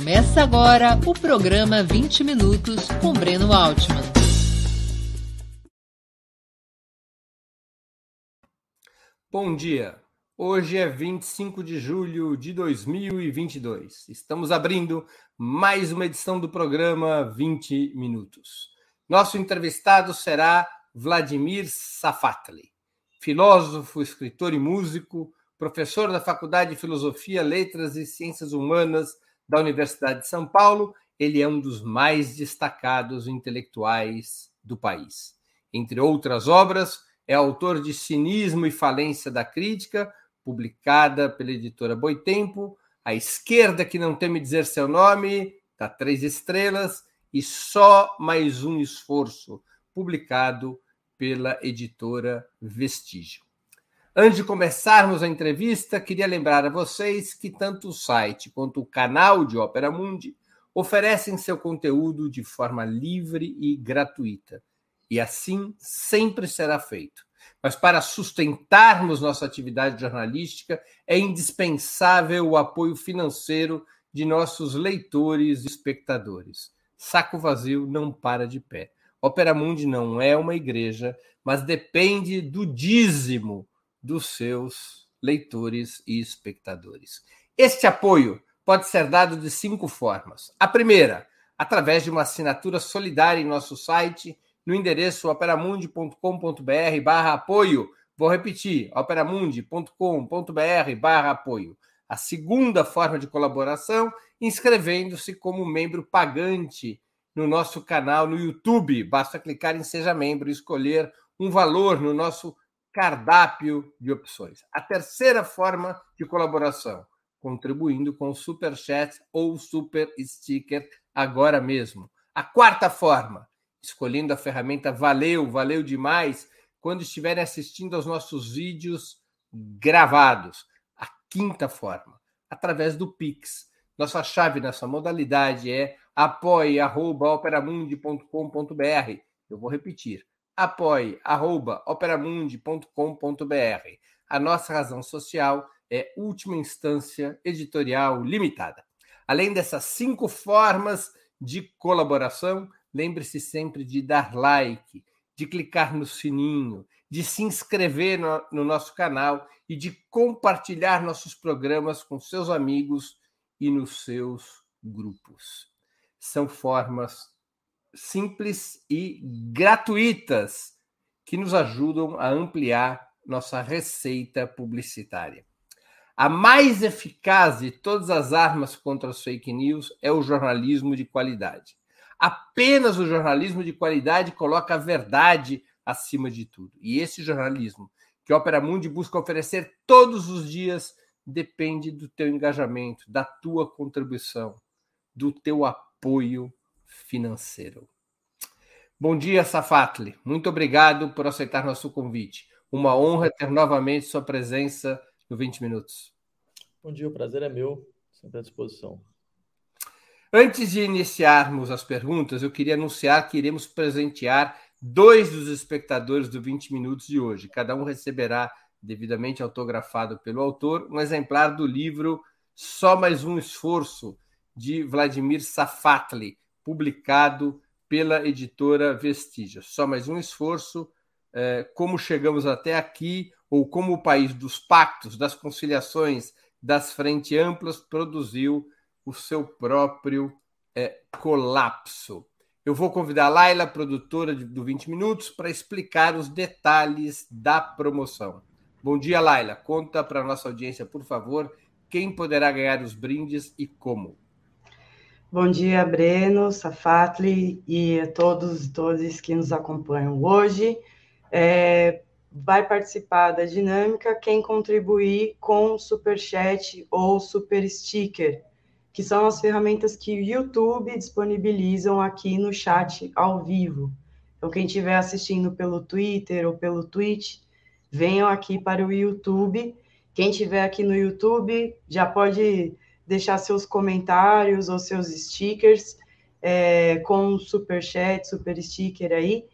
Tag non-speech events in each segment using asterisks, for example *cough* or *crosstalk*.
Começa agora o programa 20 Minutos com Breno Altman. Bom dia. Hoje é 25 de julho de 2022. Estamos abrindo mais uma edição do programa 20 Minutos. Nosso entrevistado será Vladimir Safatli, filósofo, escritor e músico, professor da Faculdade de Filosofia, Letras e Ciências Humanas da Universidade de São Paulo. Ele é um dos mais destacados intelectuais do país. Entre outras obras, é autor de Cinismo e Falência da Crítica, publicada pela editora Boitempo, A Esquerda que não teme dizer seu nome, da Três Estrelas, e Só Mais Um Esforço, publicado pela editora Vestígio. Antes de começarmos a entrevista, queria lembrar a vocês que tanto o site quanto o canal de Ópera Mundi oferecem seu conteúdo de forma livre e gratuita. E assim sempre será feito. Mas para sustentarmos nossa atividade jornalística, é indispensável o apoio financeiro de nossos leitores e espectadores. Saco vazio não para de pé. Opera Mundi não é uma igreja, mas depende do dízimo dos seus leitores e espectadores. Este apoio pode ser dado de cinco formas. A primeira, através de uma assinatura solidária em nosso site, no endereço operamundi.com.br barra apoio. Vou repetir, operamundi.com.br barra apoio. A segunda forma de colaboração, inscrevendo-se como membro pagante no nosso canal no YouTube. Basta clicar em Seja Membro e escolher um valor no nosso cardápio de opções. A terceira forma de colaboração, contribuindo com Super Chat ou Super Sticker agora mesmo. A quarta forma, escolhendo a ferramenta Valeu, valeu demais, quando estiverem assistindo aos nossos vídeos gravados. A quinta forma, através do Pix. Nossa chave nessa modalidade é apoie.operamundi.com.br. Eu vou repetir, apoie.operamundi.com.br. A nossa razão social é última instância editorial limitada. Além dessas cinco formas de colaboração, lembre-se sempre de dar like, de clicar no sininho, de se inscrever no, no, nosso canal e de compartilhar nossos programas com seus amigos e nos seus grupos. São formas simples e gratuitas que nos ajudam a ampliar nossa receita publicitária. A mais eficaz de todas as armas contra as fake news é o jornalismo de qualidade. Apenas o jornalismo de qualidade coloca a verdade acima de tudo. E esse jornalismo que a Opera Mundi busca oferecer todos os dias depende do teu engajamento, da tua contribuição, do teu apoio financeiro. Bom dia, Safatli. Muito obrigado por aceitar nosso convite. Uma honra ter novamente sua presença no 20 Minutos. Bom dia, o prazer é meu, sempre à disposição. Antes de iniciarmos as perguntas, eu queria anunciar que iremos presentear dois dos espectadores do 20 Minutos de hoje. Cada um receberá, devidamente autografado pelo autor, um exemplar do livro Só Mais Um Esforço, de Vladimir Safatli, publicado pela editora Vestígio. Só mais um esforço, é, como chegamos até aqui, ou como o país dos pactos, das conciliações, das frentes amplas produziu o seu próprio é, colapso. Eu vou convidar a Laila, produtora do 20 Minutos, para explicar os detalhes da promoção. Bom dia, Laila. Conta para a nossa audiência, por favor, quem poderá ganhar os brindes e como. Bom dia, Breno, Safatli e a todos e todas que nos acompanham hoje. É, vai participar da dinâmica quem contribuir com Super Chat ou Super Sticker, que são as ferramentas que o YouTube disponibilizam aqui no chat ao vivo. Então, quem estiver assistindo pelo Twitter ou pelo Twitch, venham aqui para o YouTube. Quem estiver aqui no YouTube já pode deixar seus comentários ou seus stickers é, com super chat, super sticker aí,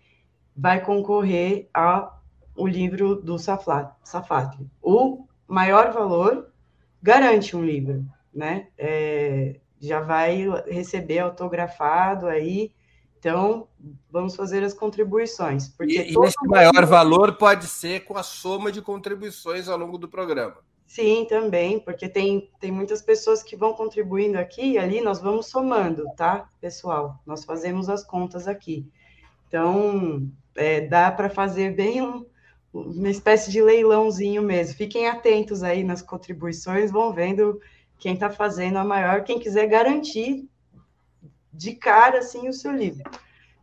vai concorrer ao livro do Safatli. O maior valor garante um livro, né? É, já vai receber autografado aí. Então, vamos fazer as contribuições. Porque e, e esse maior valor pode ser com a soma de contribuições ao longo do programa. Sim, também, porque tem, tem muitas pessoas que vão contribuindo aqui e ali nós vamos somando, tá, pessoal? Nós fazemos as contas aqui. Então, é, dá para fazer bem um, uma espécie de leilãozinho mesmo. Fiquem atentos aí nas contribuições, vão vendo quem está fazendo a maior, quem quiser garantir de cara assim o seu livro.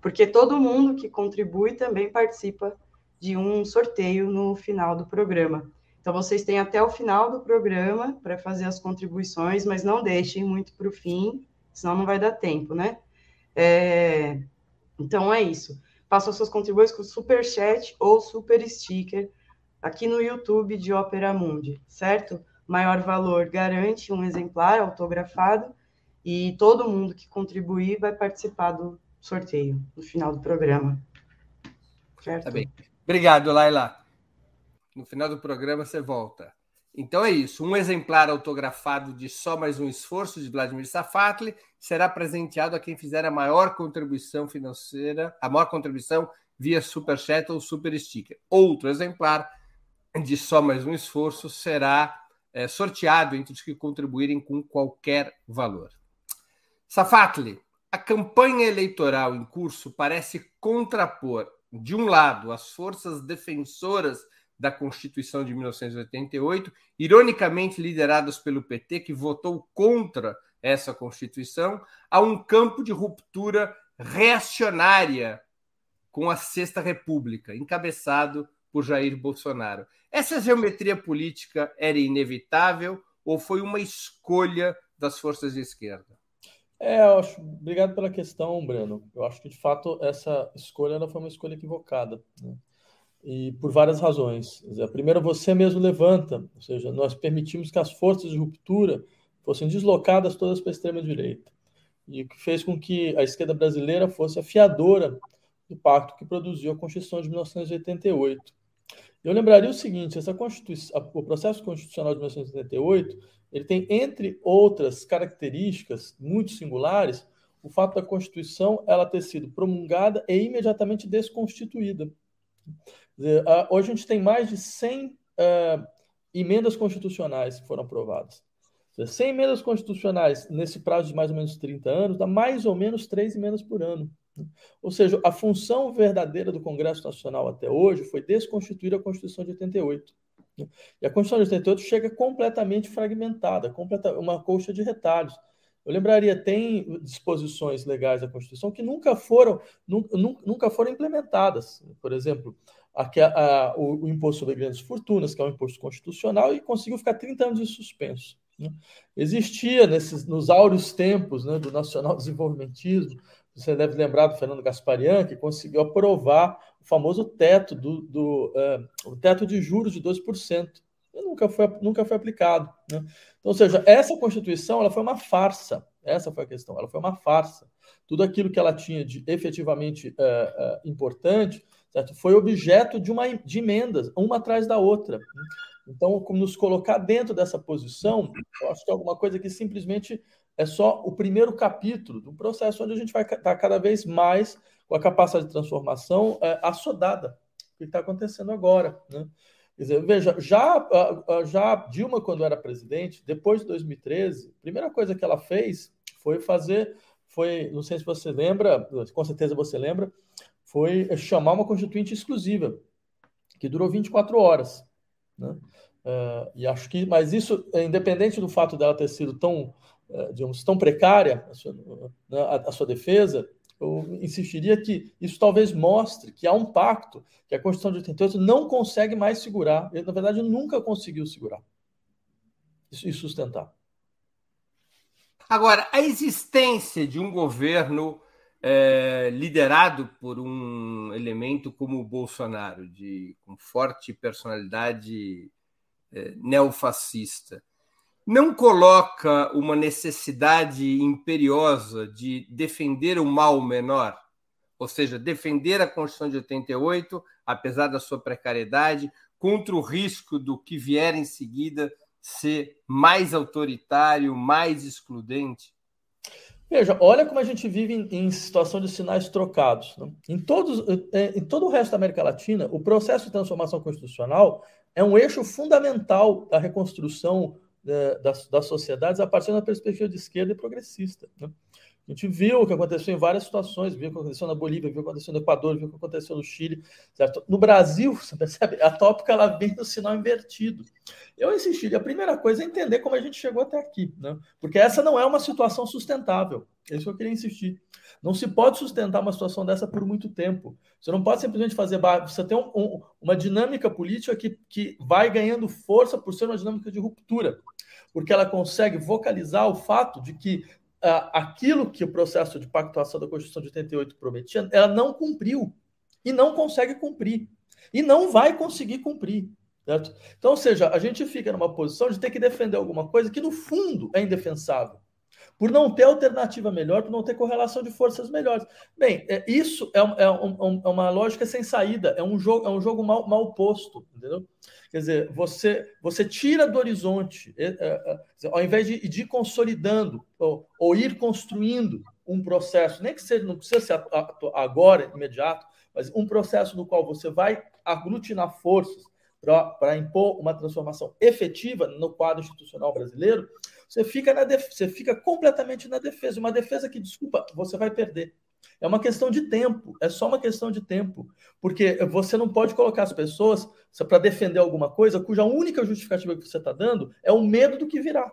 Porque todo mundo que contribui também participa de um sorteio no final do programa. Então, vocês têm até o final do programa para fazer as contribuições, mas não deixem muito para o fim, senão não vai dar tempo, né? É... Então, é isso. Façam suas contribuições com super chat ou super sticker aqui no YouTube de Opera Mundi, certo? Maior valor garante um exemplar autografado e todo mundo que contribuir vai participar do sorteio no final do programa. Certo? Tá bem. Obrigado, Laila. No final do programa você volta. Então é isso. Um exemplar autografado de Só Mais Um Esforço, de Vladimir Safatli, será presenteado a quem fizer a maior contribuição financeira, a maior contribuição via Superchat ou Super Sticker. Outro exemplar de Só Mais Um Esforço será é, sorteado entre os que contribuírem com qualquer valor. Safatli, a campanha eleitoral em curso parece contrapor, de um lado, as forças defensoras da Constituição de 1988, ironicamente lideradas pelo PT, que votou contra essa Constituição, a um campo de ruptura reacionária com a Sexta República, encabeçado por Jair Bolsonaro. Essa geometria política era inevitável ou foi uma escolha das forças de esquerda? É, eu acho, obrigado pela questão, Breno. Eu acho que de fato essa escolha ela foi uma escolha equivocada. Né? E por várias razões. A primeira, você mesmo levanta, ou seja, nós permitimos que as forças de ruptura fossem deslocadas todas para a extrema-direita, e o que fez com que a esquerda brasileira fosse a fiadora do pacto que produziu a Constituição de 1988. Eu lembraria o seguinte: essa Constituição, o processo constitucional de 1988 ele tem, entre outras características muito singulares, o fato da Constituição ela ter sido promulgada e imediatamente desconstituída. Hoje a gente tem mais de 100 uh, eh, emendas constitucionais que foram aprovadas. 100 emendas constitucionais nesse prazo de mais ou menos 30 anos dá mais ou menos três emendas por ano. Ou seja, a função verdadeira do Congresso Nacional até hoje foi desconstituir a Constituição de 88. E a Constituição de 88 chega completamente fragmentada, completa, uma colcha de retalhos. Eu lembraria, tem disposições legais da Constituição que nunca foram, nunca foram implementadas. Por exemplo, a, o, o, imposto sobre grandes fortunas, que é um imposto constitucional, e conseguiu ficar 30 anos em suspenso. Né? Existia nesses, nos áureos tempos né, do nacional *laughs* desenvolvimentismo, você deve lembrar do Fernando Gasparian, que conseguiu aprovar o famoso teto, do, do uh, o teto de juros de 2%. E nunca foi, nunca foi aplicado. Né? Então, ou seja, essa Constituição ela foi uma farsa. Essa foi a questão. Ela foi uma farsa. Tudo aquilo que ela tinha de efetivamente uh, uh, importante certo? Foi objeto de, uma, de emendas, uma atrás da outra. Então, como nos colocar dentro dessa posição, eu acho que é alguma coisa que simplesmente é só o primeiro capítulo do processo onde a gente vai estar cada vez mais com a capacidade de transformação é, assodada, o que está acontecendo agora. Né? Quer dizer, veja, já, já Dilma, quando era presidente, depois de 2013, a primeira coisa que ela fez foi fazer, foi, não sei se você lembra, com certeza você lembra, foi chamar uma constituinte exclusiva, que durou 24 horas. Né? Uh, e acho que, mas isso, independente do fato dela ter sido tão, uh, digamos, tão precária a sua, né, a, a sua defesa, eu insistiria que isso talvez mostre que há um pacto que a Constituição de 88 não consegue mais segurar. Ele, na verdade, nunca conseguiu segurar e sustentar. Agora, a existência de um governo é, liderado por um elemento como o Bolsonaro, de, com forte personalidade é, neofascista, não coloca uma necessidade imperiosa de defender o mal menor, ou seja, defender a Constituição de 88, apesar da sua precariedade, contra o risco do que vier em seguida ser mais autoritário, mais excludente? Veja, olha como a gente vive em, em situação de sinais trocados. Né? Em, todos, é, em todo o resto da América Latina, o processo de transformação constitucional é um eixo fundamental da reconstrução é, das, das sociedades a partir da perspectiva de esquerda e progressista. Né? A gente viu o que aconteceu em várias situações, viu o que aconteceu na Bolívia, viu o que aconteceu no Equador, viu o que aconteceu no Chile, certo? No Brasil, *laughs* você percebe, a tópica ela vem do sinal invertido. Eu insisti, a primeira coisa é entender como a gente chegou até aqui, né? Porque essa não é uma situação sustentável. É isso que eu queria insistir. Não se pode sustentar uma situação dessa por muito tempo. Você não pode simplesmente fazer. Você tem um, um, uma dinâmica política que, que vai ganhando força por ser uma dinâmica de ruptura, porque ela consegue vocalizar o fato de que aquilo que o processo de pactuação da Constituição de 88 prometia, ela não cumpriu e não consegue cumprir e não vai conseguir cumprir. Certo? Então, ou seja, a gente fica numa posição de ter que defender alguma coisa que, no fundo, é indefensável, por não ter alternativa melhor, por não ter correlação de forças melhores. Bem, é, isso é, é, um, é, uma lógica sem saída, é um jogo, é um jogo mal, mal posto, entendeu? Quer dizer, você, você tira do horizonte, é, é, é, ao invés de, de ir consolidando ou, ou, ir construindo um processo, nem que seja, não precisa ser agora, imediato, mas um processo no qual você vai aglutinar forças para impor uma transformação efetiva no quadro institucional brasileiro, você fica, na def... você fica completamente na defesa. Uma defesa que, desculpa, você vai perder. É uma questão de tempo, é só uma questão de tempo. Porque você não pode colocar as pessoas para defender alguma coisa cuja única justificativa que você está dando é o medo do que virá.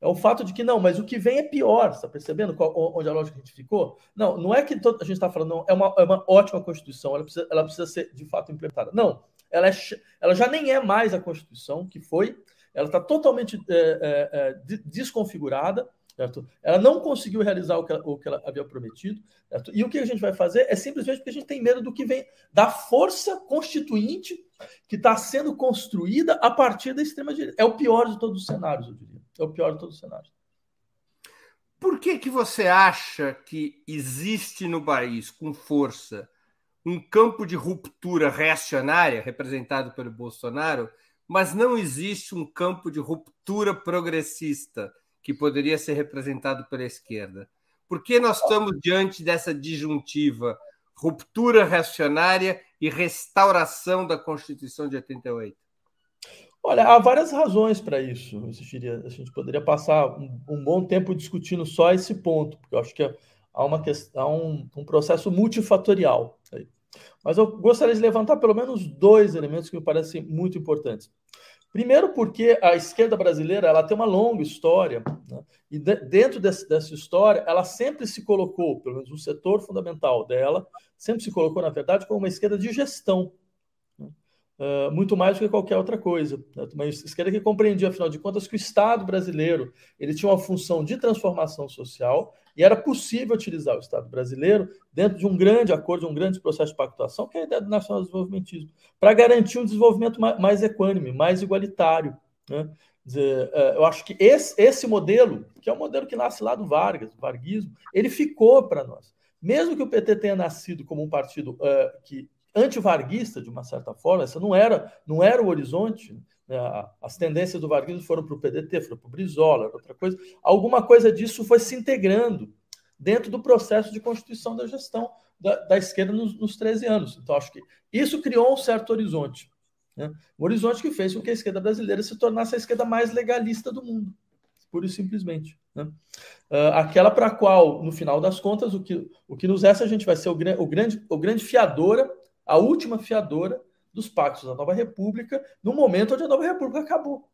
É o fato de que não, mas o que vem é pior, está percebendo qual, onde a lógica a gente ficou? Não, não é que a gente está falando, não, é uma, é uma ótima Constituição, ela precisa, ela precisa ser de fato implementada. Não, ela, é, ela já nem é mais a Constituição que foi, ela está totalmente é, é desconfigurada, Certo? Ela não conseguiu realizar o que ela, o que ela havia prometido. Certo? E o que a gente vai fazer é simplesmente porque a gente tem medo do que vem da força constituinte que está sendo construída a partir da extrema-direita. É o pior de todos os cenários, eu diria. É o pior de todos os cenários. Por que, que você acha que existe no país, com força, um campo de ruptura reacionária, representado pelo Bolsonaro, mas não existe um campo de ruptura progressista? Que poderia ser representado pela esquerda. Por que nós estamos diante dessa disjuntiva ruptura reacionária e restauração da Constituição de 88? Olha, há várias razões para isso. A gente poderia passar um, um, bom tempo discutindo só esse ponto, porque eu acho que há, uma questão, há um, um processo multifatorial. Aí. Mas eu gostaria de levantar pelo menos dois elementos que me parecem muito importantes. Primeiro, porque a esquerda brasileira ela tem uma longa história, né? e de, dentro desse, dessa história, ela sempre se colocou, pelo menos um setor fundamental dela, sempre se colocou, na verdade, como uma esquerda de gestão, né? uh, muito mais do que qualquer outra coisa. Né? Uma esquerda que compreendia, afinal de contas, que o Estado brasileiro ele tinha uma função de transformação social e era possível utilizar o Estado brasileiro dentro de um grande acordo, de um grande processo de pactuação, que é a ideia do nacional desenvolvimentismo, para garantir um desenvolvimento mais equânime, mais igualitário. Né? É, eu acho que esse, esse modelo, que é um modelo que nasce lá do Vargas, do varguismo, ele ficou para nós. Mesmo que o PT tenha nascido como um partido uh, que antivarguista, de uma certa forma, essa não era, não era o horizonte, né? As tendências do varguismo foram para o PDT, foram para o Brizola, outra coisa. Alguma coisa disso foi se integrando dentro do processo de constituição da gestão da, da esquerda nos, nos 13 anos. Então, acho que isso criou um certo horizonte. Né? Um horizonte que fez com que a esquerda brasileira se tornasse a esquerda mais legalista do mundo, pura e simplesmente. Né? Uh, aquela para a qual, no final das contas, o que, o que nos resta, a gente vai ser o, o, grande, o grande fiadora, a última fiadora dos pactos da Nova República, no momento onde a Nova República acabou.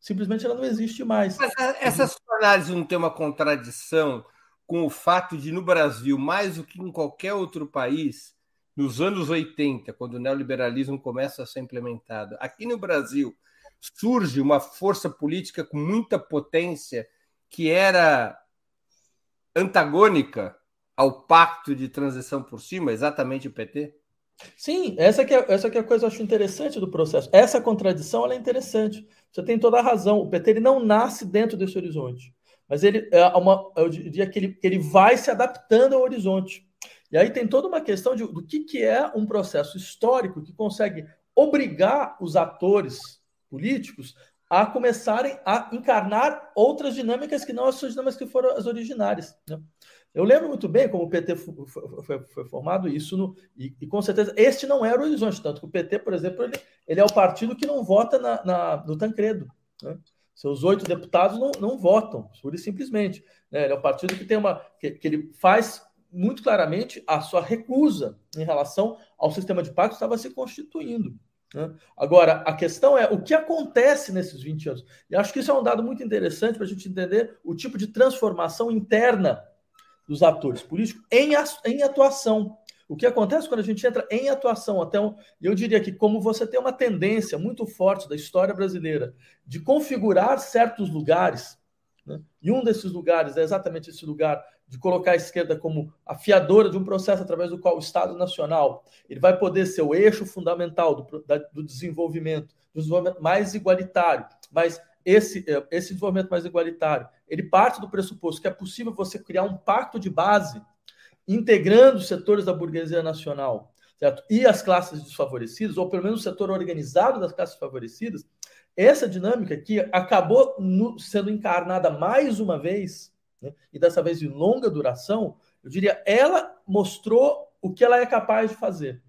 Simplesmente ela não existe mais. Mas essa sua análise não tem uma contradição com o fato de, no Brasil, mais do que em qualquer outro país, nos anos 80, quando o neoliberalismo começa a ser implementado, aqui no Brasil surge uma força política com muita potência que era antagônica ao pacto de transição por cima, exatamente o PT? Sim, essa que é, essa que é a coisa que eu acho interessante do processo. Essa contradição é interessante. Você tem toda a razão. O PT ele não nasce dentro desse horizonte, mas ele é uma, eu diria que ele, ele vai se adaptando ao horizonte. E aí tem toda uma questão de, do que, que é um processo histórico que consegue obrigar os atores políticos a começarem a encarnar outras dinâmicas que não as suas dinâmicas que foram as originárias. Né? Eu lembro muito bem como o PT foi, foi, formado isso no, e, e, com certeza este não era o horizonte, tanto que o PT, por exemplo, ele, ele é o partido que não vota na, na no Tancredo. Né? Seus oito deputados não, não votam, pura e simplesmente. Né? Ele é o partido que tem uma que, que ele faz muito claramente a sua recusa em relação ao sistema de pacto que estava se constituindo. Né? Agora, a questão é o que acontece nesses 20 anos. E acho que isso é um dado muito interessante para a gente entender o tipo de transformação interna dos atores políticos em, em atuação. O que acontece quando a gente entra em atuação? Até um, eu diria que, como você tem uma tendência muito forte da história brasileira de configurar certos lugares, né? e um desses lugares é exatamente esse lugar de colocar a esquerda como afiadora de um processo através do qual o Estado Nacional ele vai poder ser o eixo fundamental do, da, do desenvolvimento, do desenvolvimento mais igualitário, mas esse, eh, esse desenvolvimento mais igualitário, ele parte do pressuposto que é possível você criar um pacto de base integrando os setores da burguesia nacional certo? e as classes desfavorecidas, ou pelo menos o setor organizado das classes favorecidas, essa dinâmica que acabou no, sendo encarnada mais uma vez, né, e dessa vez de longa duração, eu diria, ela mostrou o que ela é capaz de fazer.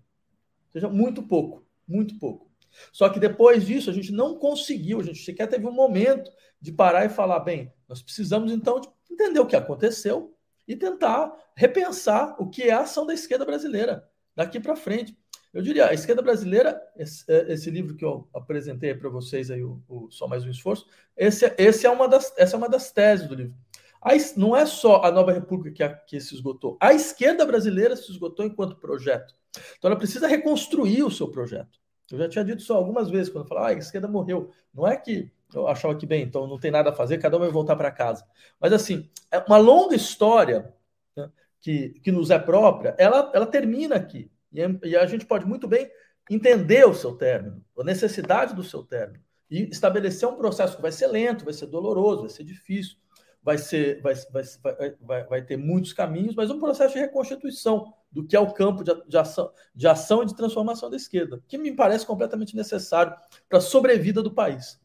Ou seja, muito pouco, muito pouco. Só que depois disso a gente não conseguiu, a gente sequer teve um momento de parar e falar, bem, nós precisamos então de entender o que aconteceu e tentar repensar o que é a ação da esquerda brasileira daqui para frente. Eu diria, a esquerda brasileira, esse, é, esse livro que eu apresentei para vocês aí, o, o, Só Mais Um Esforço, esse, esse é uma das, essa é uma das teses do livro. A, não é só a Nova República que, a, que se esgotou, a esquerda brasileira se esgotou enquanto projeto. Então ela precisa reconstruir o seu projeto. Eu já tinha dito isso algumas vezes, quando eu falava, ah, a esquerda morreu. Não é que eu achava que, bem, então não tem nada a fazer, cada um vai voltar para casa. Mas, assim, é uma longa história né, que, que nos é própria, ela, ela termina aqui. E, é, e a gente pode muito bem entender o seu término, a necessidade do seu término, e estabelecer um processo que vai ser lento, vai ser doloroso, vai ser difícil, vai, ser, vai, vai, vai, vai, vai ter muitos caminhos, mas um processo de reconstituição do que é o campo de, de, ação, de ação e de transformação da esquerda, que me parece completamente necessário para a sobrevida do país.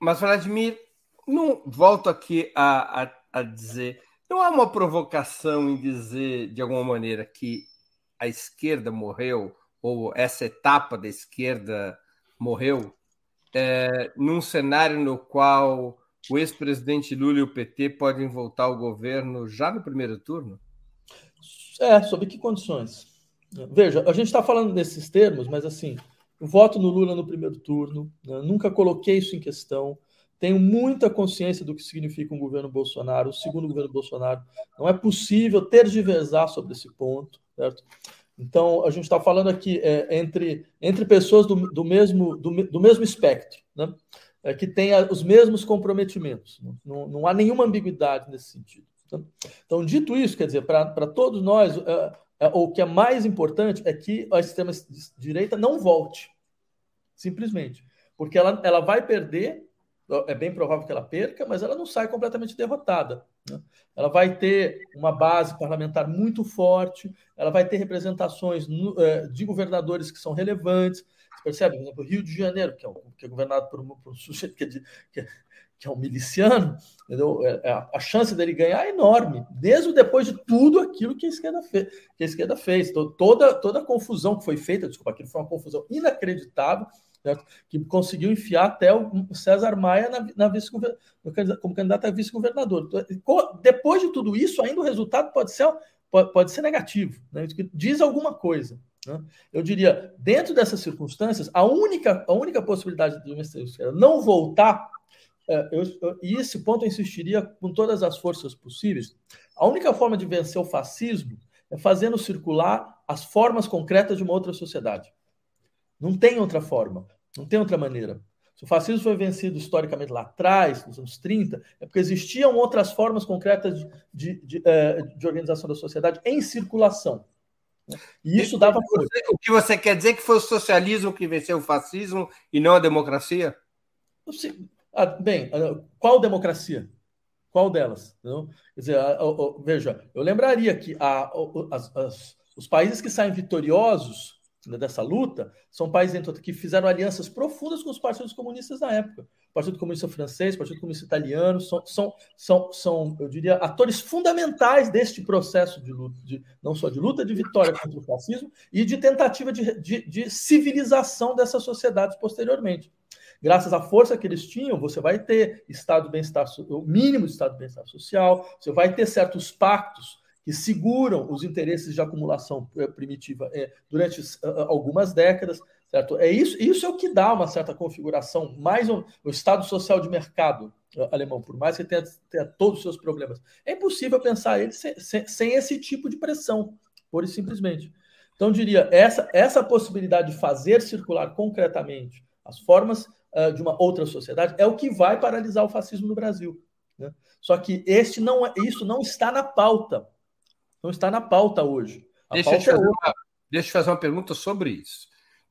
Mas, Vladimir, não volto aqui a, a, a dizer, não há uma provocação em dizer, de alguma maneira, que a esquerda morreu, ou essa etapa da esquerda morreu, é, num cenário no qual o ex-presidente Lula e o PT podem voltar ao governo já no primeiro turno? É, sob que condições? Veja, a gente está falando desses termos, mas assim, voto no Lula no primeiro turno, né? nunca coloquei isso em questão. Tenho muita consciência do que significa um governo Bolsonaro, o segundo governo Bolsonaro. Não é possível tergiversar sobre esse ponto, certo? Então, a gente está falando aqui é, entre, entre pessoas do, do, mesmo, do, do mesmo espectro, né? É, que têm os mesmos comprometimentos. Não, não há nenhuma ambiguidade nesse sentido. Então, dito isso, quer dizer, para todos nós, é, é, o que é mais importante é que a extrema-direita não volte, simplesmente. Porque ela, ela vai perder, é bem provável que ela perca, mas ela não sai completamente derrotada. Né? Ela vai ter uma base parlamentar muito forte, ela vai ter representações no, é, de governadores que são relevantes. Você percebe, por exemplo, o Rio de Janeiro, que é, que é governado por um, por um *laughs* sujeito que é, de, que é que é um miliciano, entendeu? É, é, a chance dele ganhar é enorme, mesmo depois de tudo aquilo que a esquerda fez. Que a esquerda fez. Toda, toda a confusão que foi feita, desculpa, aquilo foi uma confusão inacreditável, certo? que conseguiu enfiar até o César Maia na, na vice como candidato a vice-governador. Então, depois de tudo isso, ainda o resultado pode ser, pode, ser negativo, né? diz alguma coisa. Né? Eu diria, dentro dessas circunstâncias, a única, a única possibilidade de não voltar é, eu, eu, e esse ponto eu insistiria com todas as forças possíveis. A única forma de vencer o fascismo é fazendo circular as formas concretas de uma outra sociedade. Não tem outra forma, não tem outra maneira. Se o fascismo foi vencido historicamente lá atrás, nos anos 30, é porque existiam outras formas concretas de, de, de, é, de organização da sociedade em circulação. E isso dava. O que você quer dizer que foi o socialismo que venceu o fascismo e não a democracia? Ah, bem, ah, qual democracia? Qual delas? Quer dizer, a, a, a, veja, eu lembraria que as, as, os países que saem vitoriosos dessa luta são países que fizeram alianças profundas com os partidos comunistas na época. O Partido Comunista Francês, Partido Comunista Italiano, são, são, são, são eu diria, atores fundamentais deste processo de luta, de, não só de luta de vitória contra o fascismo, e de tentativa de, de, de civilização dessas sociedades posteriormente. Graças à força que eles tinham, você vai ter estado bem-estar, o mínimo de estado de bem-estar social, você vai ter certos pactos que seguram os interesses de acumulação eh, primitiva é, durante algumas décadas, certo? É isso, isso é o que dá uma certa configuração, mais um, o Estado social de mercado uh, alemão, por mais que tenha, tenha, todos os seus problemas. É impossível pensar ele sem, sem, sem esse tipo de pressão, pura e simplesmente. Então, diria, essa, essa possibilidade de fazer circular concretamente as formas uh, de uma outra sociedade é o que vai paralisar o fascismo no Brasil. Né? Só que este não, é, isso não está na pauta não está na pauta hoje. Deixa, pauta eu é uma, deixa eu fazer uma pergunta sobre isso.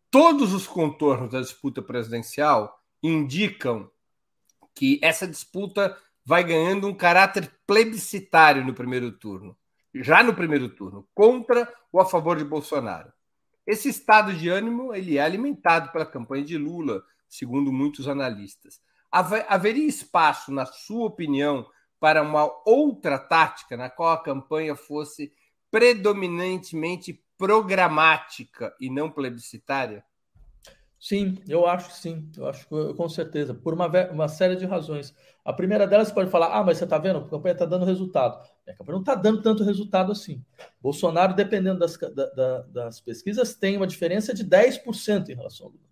Todos os contornos da disputa presidencial indicam que essa disputa vai ganhando um caráter plebiscitário no primeiro turno, já no primeiro turno, contra ou a favor de Bolsonaro. Esse estado de ânimo ele é alimentado pela campanha de Lula, segundo muitos analistas. Haveria espaço, na sua opinião, para uma outra tática na qual a campanha fosse predominantemente programática e não plebiscitária? Sim, eu acho que sim, eu acho que com certeza, por uma, uma série de razões. A primeira delas, pode falar, ah, mas você está vendo, a campanha está dando resultado. A campanha não está dando tanto resultado assim. Bolsonaro, dependendo das, da, das pesquisas, tem uma diferença de 10% em relação ao.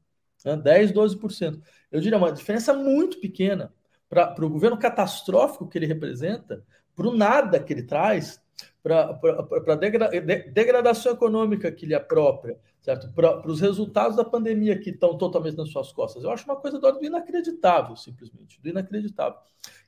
Né? 10, 12%. Eu diria uma diferença muito pequena para o governo catastrófico que ele representa, para o nada que ele traz, para a degra, degradação econômica que lhe é própria, certo? Para os resultados da pandemia que estão totalmente nas suas costas. Eu acho uma coisa do inacreditável, simplesmente, do inacreditável.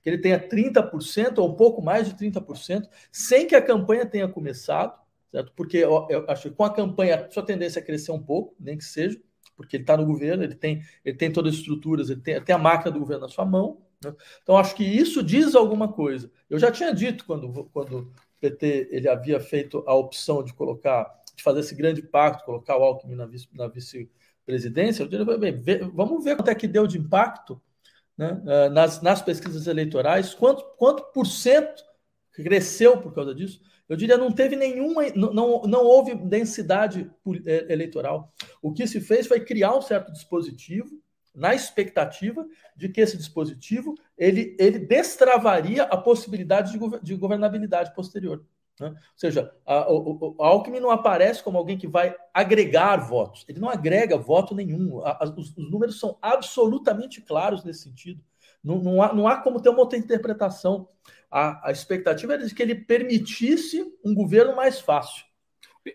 Que ele tenha 30% ou um pouco mais de 30%, sem que a campanha tenha começado, certo? Porque eu, eu acho que com a campanha, sua tendência é crescer um pouco, nem que seja, porque ele está no governo, ele tem, ele tem todas as estruturas, ele tem, tem a máquina do governo na sua mão, né? Então, acho que isso diz alguma coisa. Eu já tinha dito quando, quando o PT ele havia feito a opção de colocar, de fazer esse grande pacto, colocar o Alckmin na, vice, na vice-presidência, eu diria, bem, vamos ver quanto é que deu de impacto né, eh, nas, nas pesquisas eleitorais, quanto, quanto por cento cresceu por causa disso. Eu diria, não teve nenhuma, não, não houve densidade eh, eleitoral. O que se fez foi criar um certo dispositivo na expectativa de que esse dispositivo ele, ele destravaria a possibilidade de, de governabilidade posterior. Né? Ou seja, a, o, a Alckmin não aparece como alguém que vai agregar votos. Ele não agrega voto nenhum. A, a, os, os, números são absolutamente claros nesse sentido. Não, não, há, não há como ter uma outra interpretação. A, a expectativa era de que ele permitisse um governo mais fácil.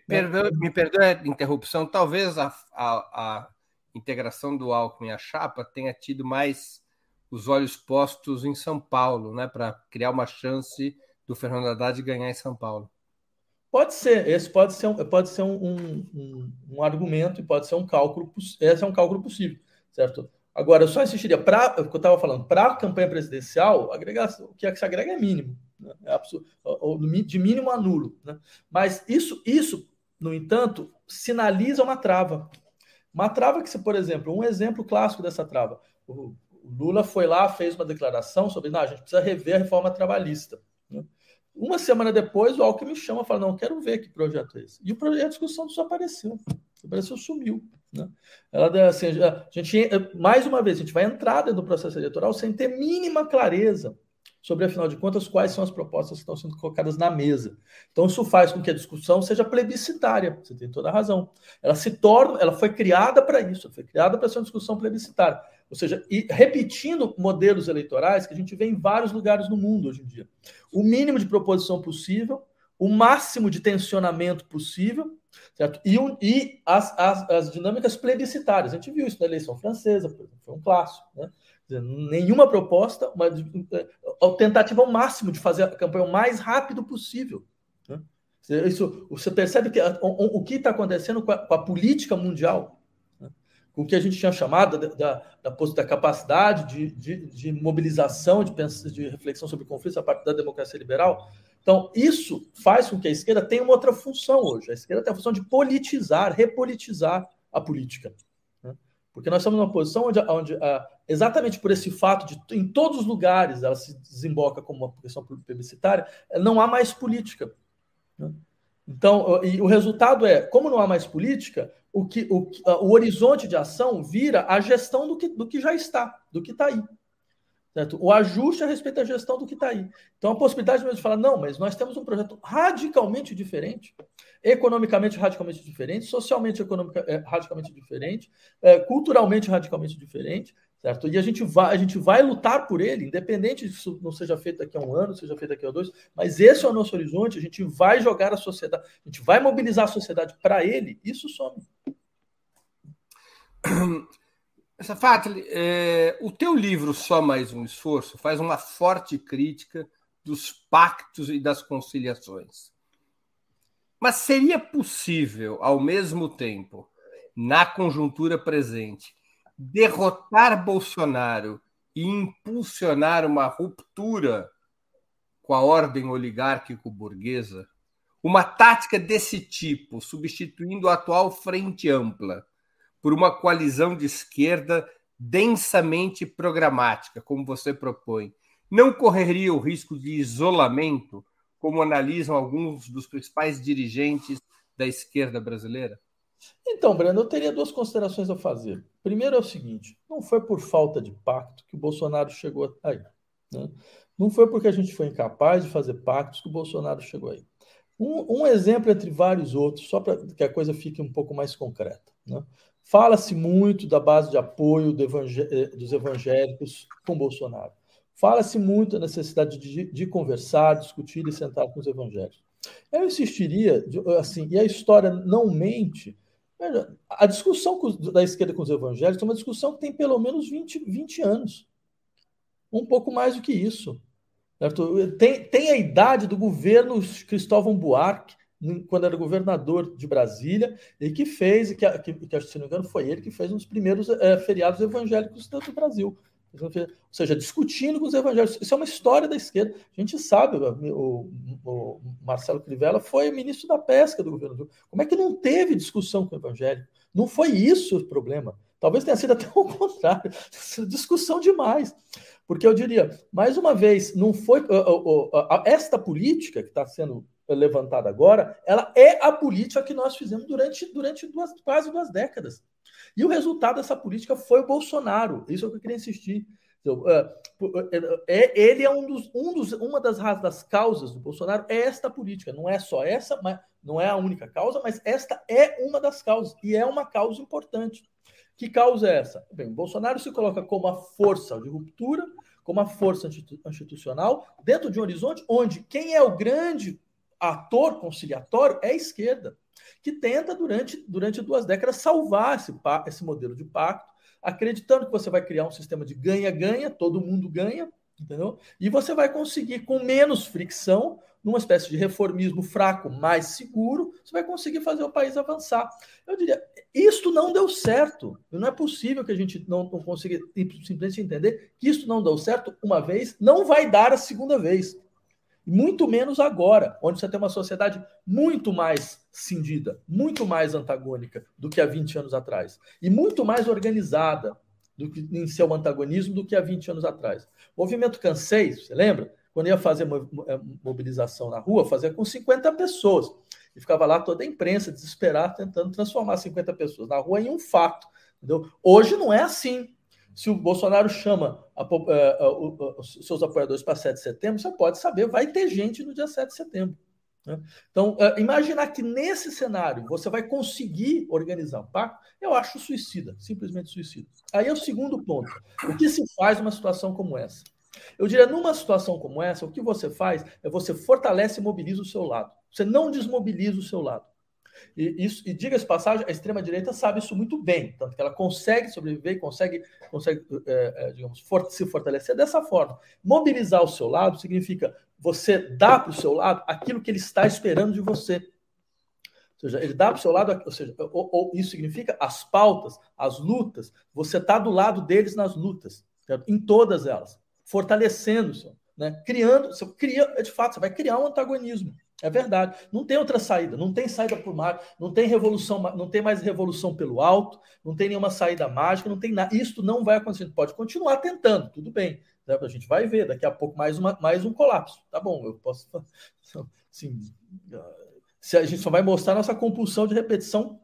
Perdão, me perdoe a interrupção. Talvez a, a integração do Alckmin à chapa tenha tido mais os olhos postos em São Paulo, né, para criar uma chance do Fernando Haddad ganhar em São Paulo. Pode ser, esse pode ser um, pode ser um, um, um argumento e pode ser um cálculo, esse é um cálculo possível, certo? Agora, eu só insistiria, para o que eu estava falando, para a campanha presidencial, agregação, o que se agrega é mínimo, né? é absurdo, de mínimo a nulo. Né? Mas isso, isso, no entanto, sinaliza uma trava. Uma trava que, por exemplo, um exemplo clássico dessa trava. O Lula foi lá, fez uma declaração sobre, não, a gente precisa rever a reforma trabalhista. Né? Uma semana depois, o Alckmin me chama e fala, não, quero ver que projeto é esse. E o projeto de discussão desapareceu. Desapareceu, sumiu. Né? Ela, assim, a gente, mais uma vez, a gente vai entrar dentro do processo eleitoral sem ter mínima clareza sobre, afinal de contas, quais são as propostas que estão sendo colocadas na mesa. Então, isso faz com que a discussão seja plebiscitária. Você tem toda a razão. Ela se torna, ela foi criada para isso, foi criada para ser uma discussão plebiscitária. Ou seja, e repetindo modelos eleitorais que a gente vê em vários lugares no mundo hoje em dia. O mínimo de proposição possível, o máximo de tensionamento possível, certo? E, e as, as, as dinâmicas plebiscitárias. A gente viu isso na eleição francesa, foi um clássico, né? nenhuma proposta, uma a tentativa ao máximo de fazer a campanha o mais rápido possível. Né? Isso, você percebe que o, o que está acontecendo com a, com a, política mundial, né? com o que a gente tinha chamado da, da, da capacidade de, de, de, mobilização, de, de reflexão sobre conflitos a partir da democracia liberal, Então, isso faz com que a esquerda tenha uma outra função hoje. A esquerda tem a função de politizar, repolitizar a política. Né? Porque nós estamos numa posição onde, onde exatamente por esse fato de em todos os lugares ela se desemboca como uma questão publicitária, não há mais política. Né? Então, e o resultado é, como não há mais política, o, que, o, o horizonte de ação vira a gestão do que, do que já está, do que está aí. Certo? O ajuste a respeito da gestão do que está aí. Então, a possibilidade mesmo de falar, não, mas nós temos um projeto radicalmente diferente, economicamente radicalmente diferente, socialmente economica, é, radicalmente diferente, é, culturalmente radicalmente diferente, certo? E a gente, vai, a gente vai lutar por ele, independente de isso não seja feito daqui a um ano, seja feito daqui a dois, mas esse é o nosso horizonte, a gente vai jogar a sociedade, a gente vai mobilizar a sociedade para ele, isso some. *clears throat* Essa Fatli, é, o teu livro Só Mais Um Esforço faz uma forte crítica dos pactos e das conciliações. Mas seria possível, ao mesmo tempo, na conjuntura presente, derrotar Bolsonaro e impulsionar uma ruptura com a ordem oligárquico-burguesa? Uma tática desse tipo, substituindo a atual frente ampla, por uma coalizão de esquerda densamente programática, como você propõe, não correria o risco de isolamento, como analisam alguns dos principais dirigentes da esquerda brasileira? Então, Breno, eu teria duas considerações a fazer. Primeiro é o seguinte: não foi por falta de pacto que o Bolsonaro chegou aí. Né? Não foi porque a gente foi incapaz de fazer pactos que o Bolsonaro chegou aí. Um, um exemplo entre vários outros, só para que a coisa fique um pouco mais concreta. Né? Fala-se muito da base de apoio do evangé eh, dos evangélicos com Bolsonaro. Fala-se muito da necessidade de, de, conversar, discutir e sentar com os evangélicos. Eu insistiria, assim, e a história não mente. A discussão da esquerda com os evangélicos é uma discussão que tem pelo menos 20, 20 anos. Um pouco mais do que isso. Tem, tem a idade do governo Cristóvão Buarque, quando era governador de Brasília, e que fez, que, que, que se não me engano, foi ele que fez um dos primeiros é, feriados evangélicos do Brasil. Ou seja, discutindo com os evangélicos. Isso é uma história da esquerda. A gente sabe, o, o Marcelo Crivella foi ministro da pesca do governo. Como é que não teve discussão com o evangélico? Não foi isso o problema. Talvez tenha sido até o contrário. *laughs* Discussão demais. Porque eu diria, mais uma vez, não foi. Esta política que está sendo levantada agora, ela é a política que nós fizemos durante, durante duas, quase duas décadas. E o resultado dessa política foi o Bolsonaro. Isso é o que eu queria insistir. Então, é, é, ele é um dos, um dos, uma das, das causas do Bolsonaro é esta política. Não é só essa, mas não é a única causa, mas esta é uma das causas e é uma causa importante. Que causa é essa? Bem, Bolsonaro se coloca como a força de ruptura, como a força institucional dentro de um horizonte onde quem é o grande ator conciliatório é a esquerda, que tenta, durante, durante duas décadas, salvar esse, esse modelo de pacto, acreditando que você vai criar um sistema de ganha-ganha, todo mundo ganha, entendeu? E você vai conseguir, com menos fricção, numa espécie de reformismo fraco, mais seguro, você vai conseguir fazer o país avançar. Eu diria, isto não deu certo. Não é possível que a gente não, não consiga simplesmente entender que isso não deu certo uma vez, não vai dar a segunda vez. Muito menos agora, onde você tem uma sociedade muito mais cindida, muito mais antagônica do que há 20 anos atrás. E muito mais organizada do que, em seu antagonismo do que há 20 anos atrás. O movimento Cansei, você lembra? Quando ia fazer é, mobilização na rua, fazia com 50 pessoas. E ficava lá toda a imprensa desesperada tentando transformar 50 pessoas na rua em um fato. Entendeu? Hoje não é assim se o Bolsonaro chama a, a, a, os seus apoiadores para 7 de setembro, você pode saber, vai ter gente no dia 7 de setembro. Né? Então, uh, imaginar que nesse cenário você vai conseguir organizar um pacto, eu acho suicida, simplesmente suicida. Aí é o segundo ponto. O que se faz numa situação como essa? Eu diria, numa situação como essa, o que você faz é você fortalece e mobiliza o seu lado. Você não desmobiliza o seu lado. E, isso, e diga-se passagem, a extrema-direita sabe isso muito bem, tanto que ela consegue sobreviver consegue, consegue é, digamos, for, se fortalecer dessa forma. Mobilizar o seu lado significa você dar para o seu lado aquilo que ele está esperando de você. Ou seja, ele dá para o seu lado, ou seja, ou, ou, isso significa as pautas, as lutas, você está do lado deles nas lutas, certo? em todas elas, fortalecendo-se. né? Criando, você cria, de fato, você vai criar um antagonismo. É verdade. Não tem outra saída. Não tem saída por mar. Não tem revolução. Não tem mais revolução pelo alto. Não tem nenhuma saída mágica. Não tem nada. Isso não vai acontecer. Pode continuar tentando. Tudo bem. Né? A gente vai ver daqui a pouco mais, uma, mais um colapso. Tá bom. Eu posso. *laughs* Assim, se a gente só vai mostrar nossa compulsão de repetição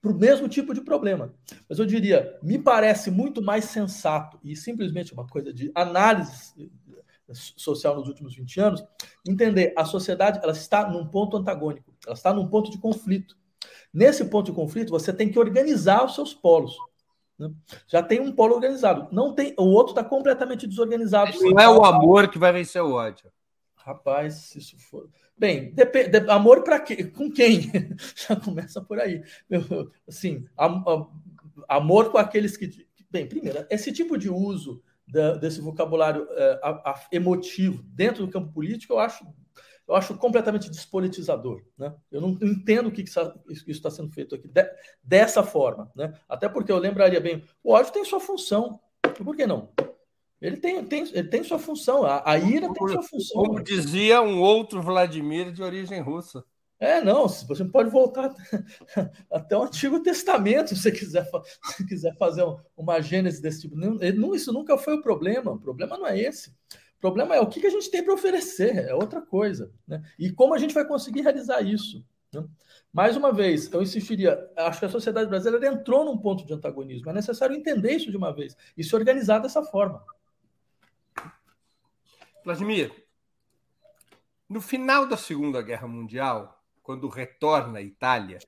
para o mesmo tipo de problema. Mas eu diria, me parece muito mais sensato e simplesmente uma coisa de análise social nos últimos 20 anos, entender a sociedade ela está num ponto antagônico, ela está num ponto de conflito. Nesse ponto de conflito, você tem que organizar os seus polos. Né? Já tem um polo organizado, não tem, o outro está completamente desorganizado. Não é o amor que vai vencer o ódio. Rapaz, se isso for. Bem, depende, amor para quê? Com quem? *laughs* Já começa por aí. Assim, amor com aqueles que. Bem, primeiro, esse tipo de uso da, desse vocabulário é, a, a, emotivo dentro do campo político, eu acho, eu acho completamente despolitizador. Né? Eu não entendo o que, que isso está sendo feito aqui de, dessa forma. Né? Até porque eu lembraria bem, o ódio tem sua função. Por que não? Ele tem, tem, ele tem sua função, a, a ira tem sua função. Como dizia um outro Vladimir de origem russa. É, não, você pode voltar *laughs* até o Antigo Testamento, se quiser, *laughs* se quiser fazer uma gênese desse tipo. Não, isso nunca foi o problema, o problema não é esse. O problema é o que a gente tem para oferecer, é outra coisa. Né? E como a gente vai conseguir realizar isso. Né? Mais uma vez, eu insistiria, acho que a sociedade brasileira entrou num ponto de antagonismo. É necessário entender isso de uma vez e se organizar dessa forma. Vladimir, no final da Segunda Guerra Mundial, quando retorna à Itália,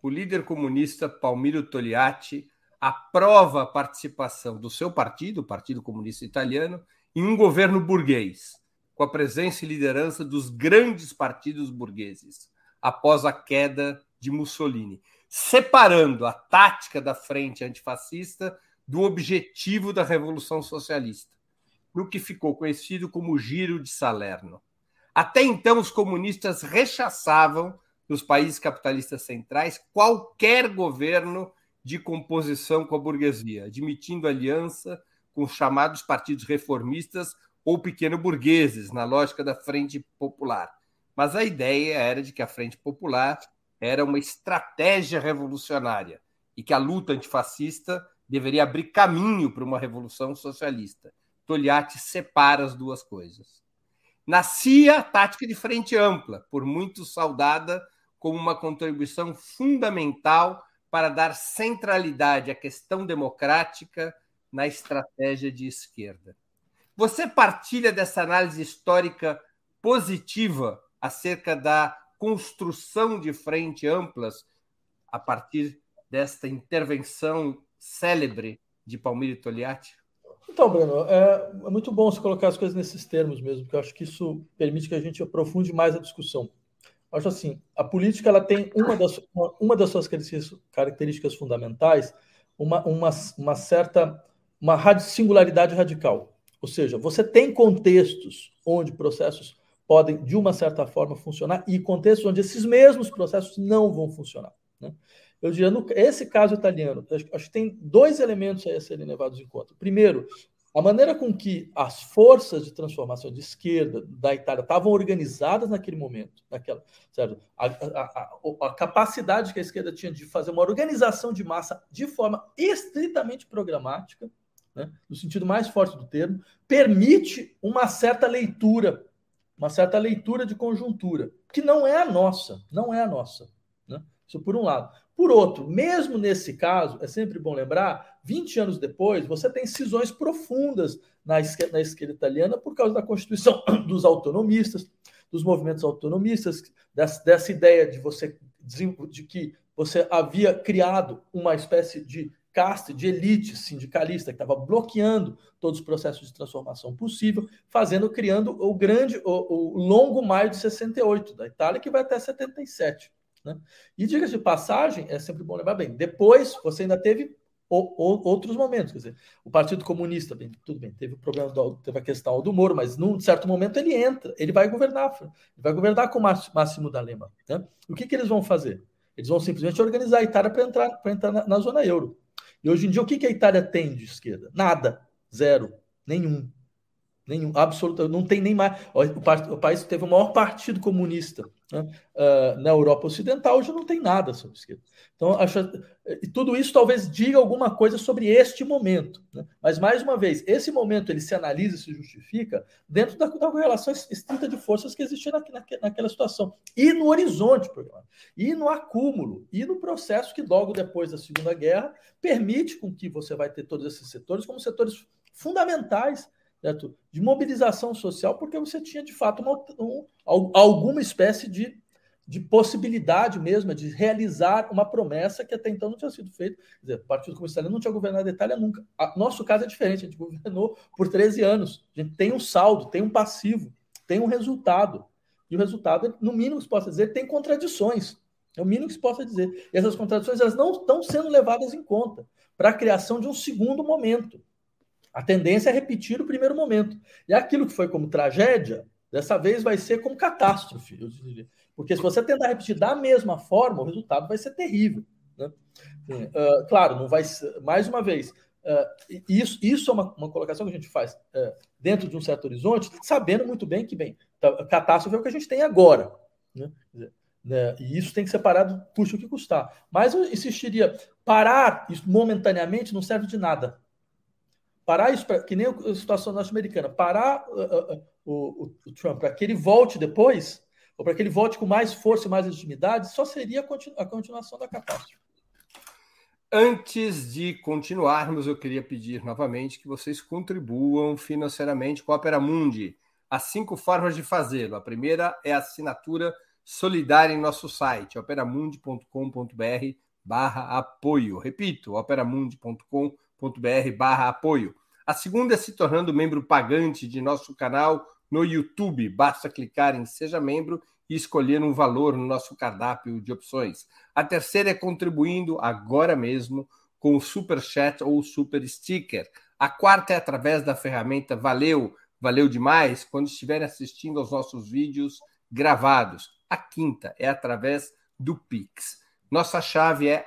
o líder comunista Palmiro Togliatti aprova a participação do seu partido, o Partido Comunista Italiano, em um governo burguês, com a presença e liderança dos grandes partidos burgueses, após a queda de Mussolini, separando a tática da frente antifascista do objetivo da Revolução Socialista, no que ficou conhecido como Giro de Salerno. Até então, os comunistas rechaçavam nos países capitalistas centrais qualquer governo de composição com a burguesia, admitindo aliança com os chamados partidos reformistas ou pequeno-burgueses, na lógica da Frente Popular. Mas a ideia era de que a Frente Popular era uma estratégia revolucionária e que a luta antifascista deveria abrir caminho para uma revolução socialista. Togliatti separa as duas coisas. Nascia a tática de frente ampla, por muitos saudada como uma contribuição fundamental para dar centralidade à questão democrática na estratégia de esquerda. Você partilha dessa análise histórica positiva acerca da construção de frente amplas a partir desta intervenção célebre de Palmiro Togliatti? Então, Bruno, é, é, muito bom você colocar as coisas nesses termos mesmo, porque eu acho que isso permite que a gente aprofunde mais a discussão acho assim, a política ela tem uma das, uma, uma das suas características fundamentais, uma, uma, uma certa uma singularidade radical. Ou seja, você tem contextos onde processos podem, de uma certa forma, funcionar e contextos onde esses mesmos processos não vão funcionar. Né? Eu diria, no, esse caso italiano, acho, acho que tem dois elementos a serem levados em conta. Primeiro, a maneira com que as forças de transformação de esquerda da Itália estavam organizadas naquele momento, naquela, certo? A, a, a, a, capacidade que a esquerda tinha de fazer uma organização de massa de forma estritamente programática, né, no sentido mais forte do termo, permite uma certa leitura, uma certa leitura de conjuntura, que não é a nossa, não é a nossa. Né? Isso por um lado. Por outro, mesmo nesse caso, é sempre bom lembrar, 20 anos depois, você tem cisões profundas na esquerda, na esquerda italiana por causa da constituição *clears throat* dos autonomistas, dos movimentos autonomistas, dessa, dessa ideia de você de que você havia criado uma espécie de caste, de elite sindicalista que estava bloqueando todos os processos de transformação possível, fazendo, criando o grande, o, o longo maio de 68 da Itália, que vai até 77. Né? E diga-se de passagem, é sempre bom lembrar bem, depois você ainda teve o, o, outros momentos, quer dizer, o Partido Comunista, bem, tudo bem, teve o problema do, teve a questão do Moro, mas num certo momento ele entra, ele vai governar, ele vai governar com o Máximo da Lema. Né? O que, que eles vão fazer? Eles vão simplesmente organizar a Itália para entrar, para entrar na, na, zona euro. E hoje em dia, o que, que a Itália tem de esquerda? Nada. Zero. Nenhum. Nenhum, absoluta, não tem nem mais. O, país teve o maior partido comunista né, uh, na Europa Ocidental, hoje não tem nada sobre esquerda. Então, acho, e tudo isso talvez diga alguma coisa sobre este momento. Né? Mas, mais uma vez, esse momento ele se analisa e se justifica dentro da, da relação estrita de forças que existia na, na, naquela situação. E no horizonte, e no acúmulo, e no processo que logo depois da Segunda Guerra permite com que você vai ter todos esses setores como setores fundamentais certo? de mobilização social, porque você tinha de fato uma, um, alguma espécie de, de possibilidade mesmo de realizar uma promessa que até então não tinha sido feita. Dizer, o Partido Comunista não tinha governado a Itália nunca. A, nosso caso é diferente, a gente governou por 13 anos. A gente tem um saldo, tem um passivo, tem um resultado. E o resultado, no mínimo que se possa dizer, tem contradições. É o mínimo que se possa dizer. E essas contradições elas não estão sendo levadas em conta para a criação de um segundo momento. A tendência é repetir o primeiro momento. E aquilo que foi como tragédia, dessa vez vai ser como catástrofe. Porque se você tentar repetir da mesma forma, o resultado vai ser terrível. Né? Uh, claro, não vai ser, mais uma vez, uh, isso, isso é uma, uma, colocação que a gente faz uh, dentro de um certo horizonte, sabendo muito bem que, bem, tá, catástrofe é o que a gente tem agora. Né? Né? E isso tem que ser parado, custe o que custar. Mas eu insistiria, parar isso momentaneamente não serve de nada. Parar isso, pra, que nem a situação norte-americana, parar uh, uh, o, o, Trump para que ele volte depois, ou para que ele volte com mais força e mais legitimidade, só seria a, continu a continuação da catástrofe. Antes de continuarmos, eu queria pedir novamente que vocês contribuam financeiramente com a Opera Mundi. Há cinco formas de fazê-lo. A primeira é a assinatura solidária em nosso site, operamundi.com.br barra apoio. Repito, operamundi.com.br barra apoio. A segunda é se tornando membro pagante de nosso canal no YouTube. Basta clicar em Seja Membro e escolher um valor no nosso cardápio de opções. A terceira é contribuindo agora mesmo com o Super Chat ou Super Sticker. A quarta é através da ferramenta Valeu, valeu demais, quando estiverem assistindo aos nossos vídeos gravados. A quinta é através do Pix. Nossa chave é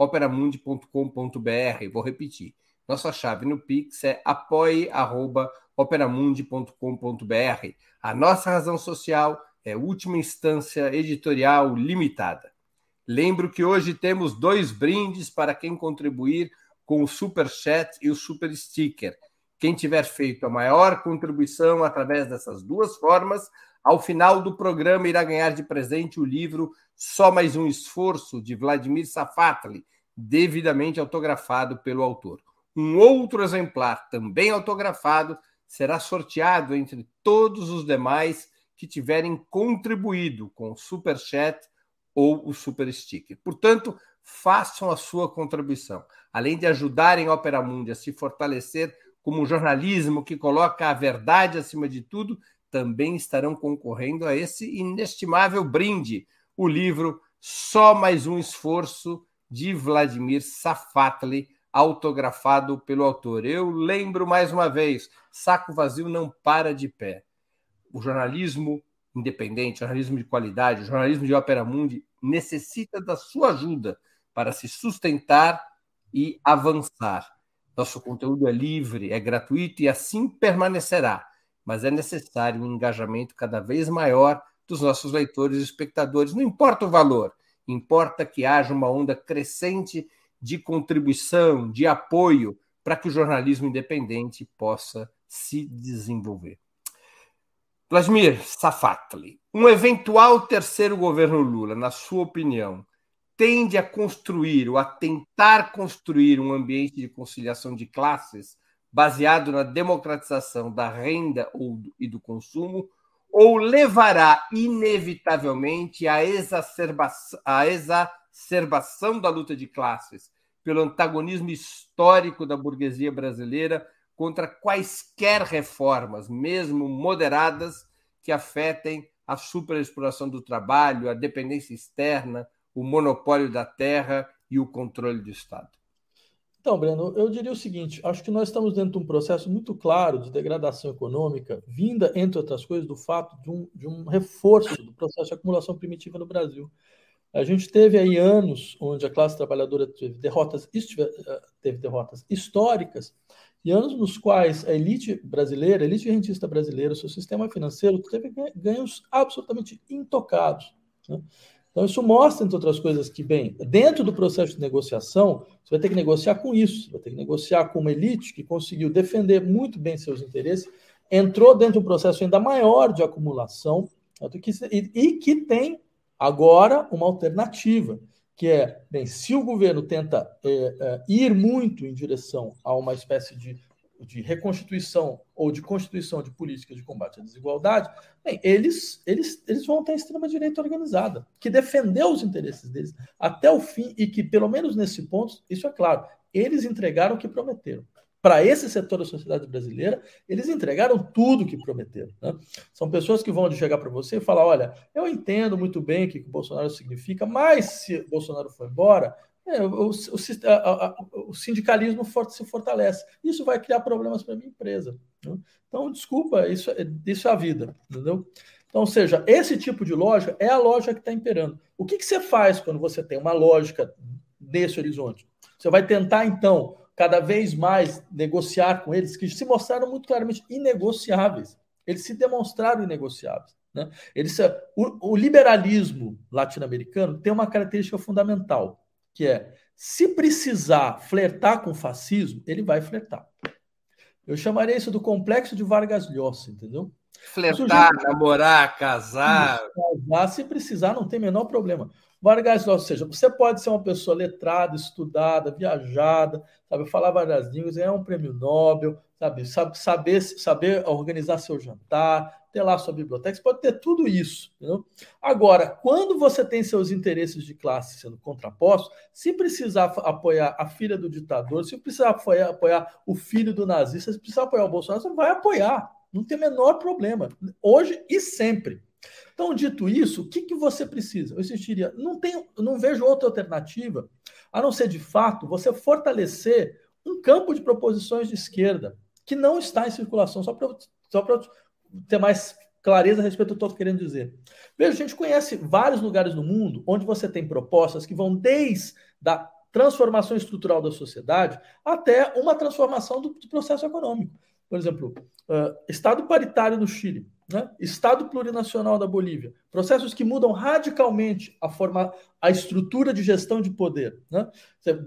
apoie.operamundi.com.br. Vou repetir nossa chave no Pix é apoie.operamundi.com.br. A nossa razão social é última instância editorial limitada. Lembro que hoje temos dois brindes para quem contribuir com o Super Chat e o Super Sticker. Quem tiver feito a maior contribuição através dessas duas formas, ao final do programa irá ganhar de presente o livro Só Mais Um Esforço, de Vladimir Safatli, devidamente autografado pelo autor. Um outro exemplar, também autografado, será sorteado entre todos os demais que tiverem contribuído com o Super Chat ou o Super Sticker. Portanto, façam a sua contribuição. Além de ajudarem a Opera Mundi a se fortalecer como um jornalismo que coloca a verdade acima de tudo, também estarão concorrendo a esse inestimável brinde, o livro Só Mais Um Esforço, de Vladimir Safatli, autografado pelo autor. Eu lembro mais uma vez: saco vazio não para de pé. O jornalismo independente, jornalismo de qualidade, jornalismo de ópera mundi necessita da sua ajuda para se sustentar e avançar. Nosso conteúdo é livre, é gratuito e assim permanecerá, mas é necessário um engajamento cada vez maior dos nossos leitores e espectadores. Não importa o valor, importa que haja uma onda crescente de contribuição, de apoio para que o jornalismo independente possa se desenvolver. Vladimir Safatli, um eventual terceiro governo Lula, na sua opinião, tende a construir ou a tentar construir um ambiente de conciliação de classes baseado na democratização da renda e do consumo, ou levará inevitavelmente à à exacerbação da luta de classes, pelo antagonismo histórico da burguesia brasileira contra quaisquer reformas, mesmo moderadas, que afetem a superexploração do trabalho, a dependência externa, o monopólio da terra e o controle do Estado. Então, Breno, eu diria o seguinte: acho que nós estamos dentro de um processo muito claro de degradação econômica, vinda, entre outras coisas, do fato de um, de um reforço do processo de acumulação primitiva no Brasil. A gente teve aí anos onde a classe trabalhadora teve derrotas, eh, teve derrotas históricas e anos nos quais a elite brasileira, a elite rentista brasileira, seu sistema financeiro teve ganhos absolutamente intocados. Né? Então, isso mostra, entre outras coisas, que, bem, dentro do processo de negociação, você vai ter que negociar com isso, você vai ter que negociar com uma elite que conseguiu defender muito bem seus interesses, entrou dentro de um processo ainda maior de acumulação, e que tem agora uma alternativa, que é, bem, se o governo tenta é, é, ir muito em direção a uma espécie de de reconstituição ou de constituição de políticas de combate à desigualdade, bem, eles, eles, eles vão ter a extrema-direita organizada, que defendeu os interesses deles até o fim e que, pelo menos nesse ponto, isso é claro, eles entregaram o que prometeram. Para esse setor da sociedade brasileira, eles entregaram tudo o que prometeram. Né? São pessoas que vão chegar para você e falar: olha, eu entendo muito bem o que o Bolsonaro significa, mas se Bolsonaro for embora, é, o, o, a, o, sindicalismo se fortalece. Isso vai criar problemas para a minha empresa. Né? Então, desculpa, isso, é, isso é a vida, entendeu? Então, ou seja, esse tipo de lógica é a lógica que está imperando. O que, que você faz quando você tem uma lógica nesse horizonte? Você vai tentar, então, cada vez mais negociar com eles, que se mostraram muito claramente inegociáveis. Eles se demonstraram inegociáveis. Né? Eles, o, o liberalismo latino-americano tem uma característica fundamental que é se precisar flertar com o fascismo, ele vai flertar. Eu chamaria isso do complexo de Vargas Llosa, entendeu? Flertar, sujeito... namorar, casar. casar. Se precisar, não tem menor problema. Vargas Llosa, ou seja, você pode ser uma pessoa letrada, estudada, viajada, sabe, falar várias línguas, ganhar um prêmio Nobel, sabe, saber, saber organizar seu jantar, ter lá sua biblioteca, você pode ter tudo isso. Entendeu? Agora, quando você tem seus interesses de classe sendo contrapostos, se precisar apoiar a filha do ditador, se precisar apoiar, apoiar o filho do nazista, se precisar apoiar o Bolsonaro, você vai apoiar. Não tem menor problema. Hoje e sempre. Então, dito isso, o que, que você precisa? Eu insistiria, não, tem, não vejo outra alternativa a não ser, de fato, você fortalecer um campo de proposições de esquerda que não está em circulação, só para só ter mais clareza a respeito do que eu estou querendo dizer. Veja, a gente conhece vários lugares no mundo onde você tem propostas que vão desde a transformação estrutural da sociedade até uma transformação do, do processo econômico. Por exemplo, uh, Estado paritário no Chile. Né? Estado plurinacional da Bolívia, processos que mudam radicalmente a forma, a estrutura de gestão de poder. Né?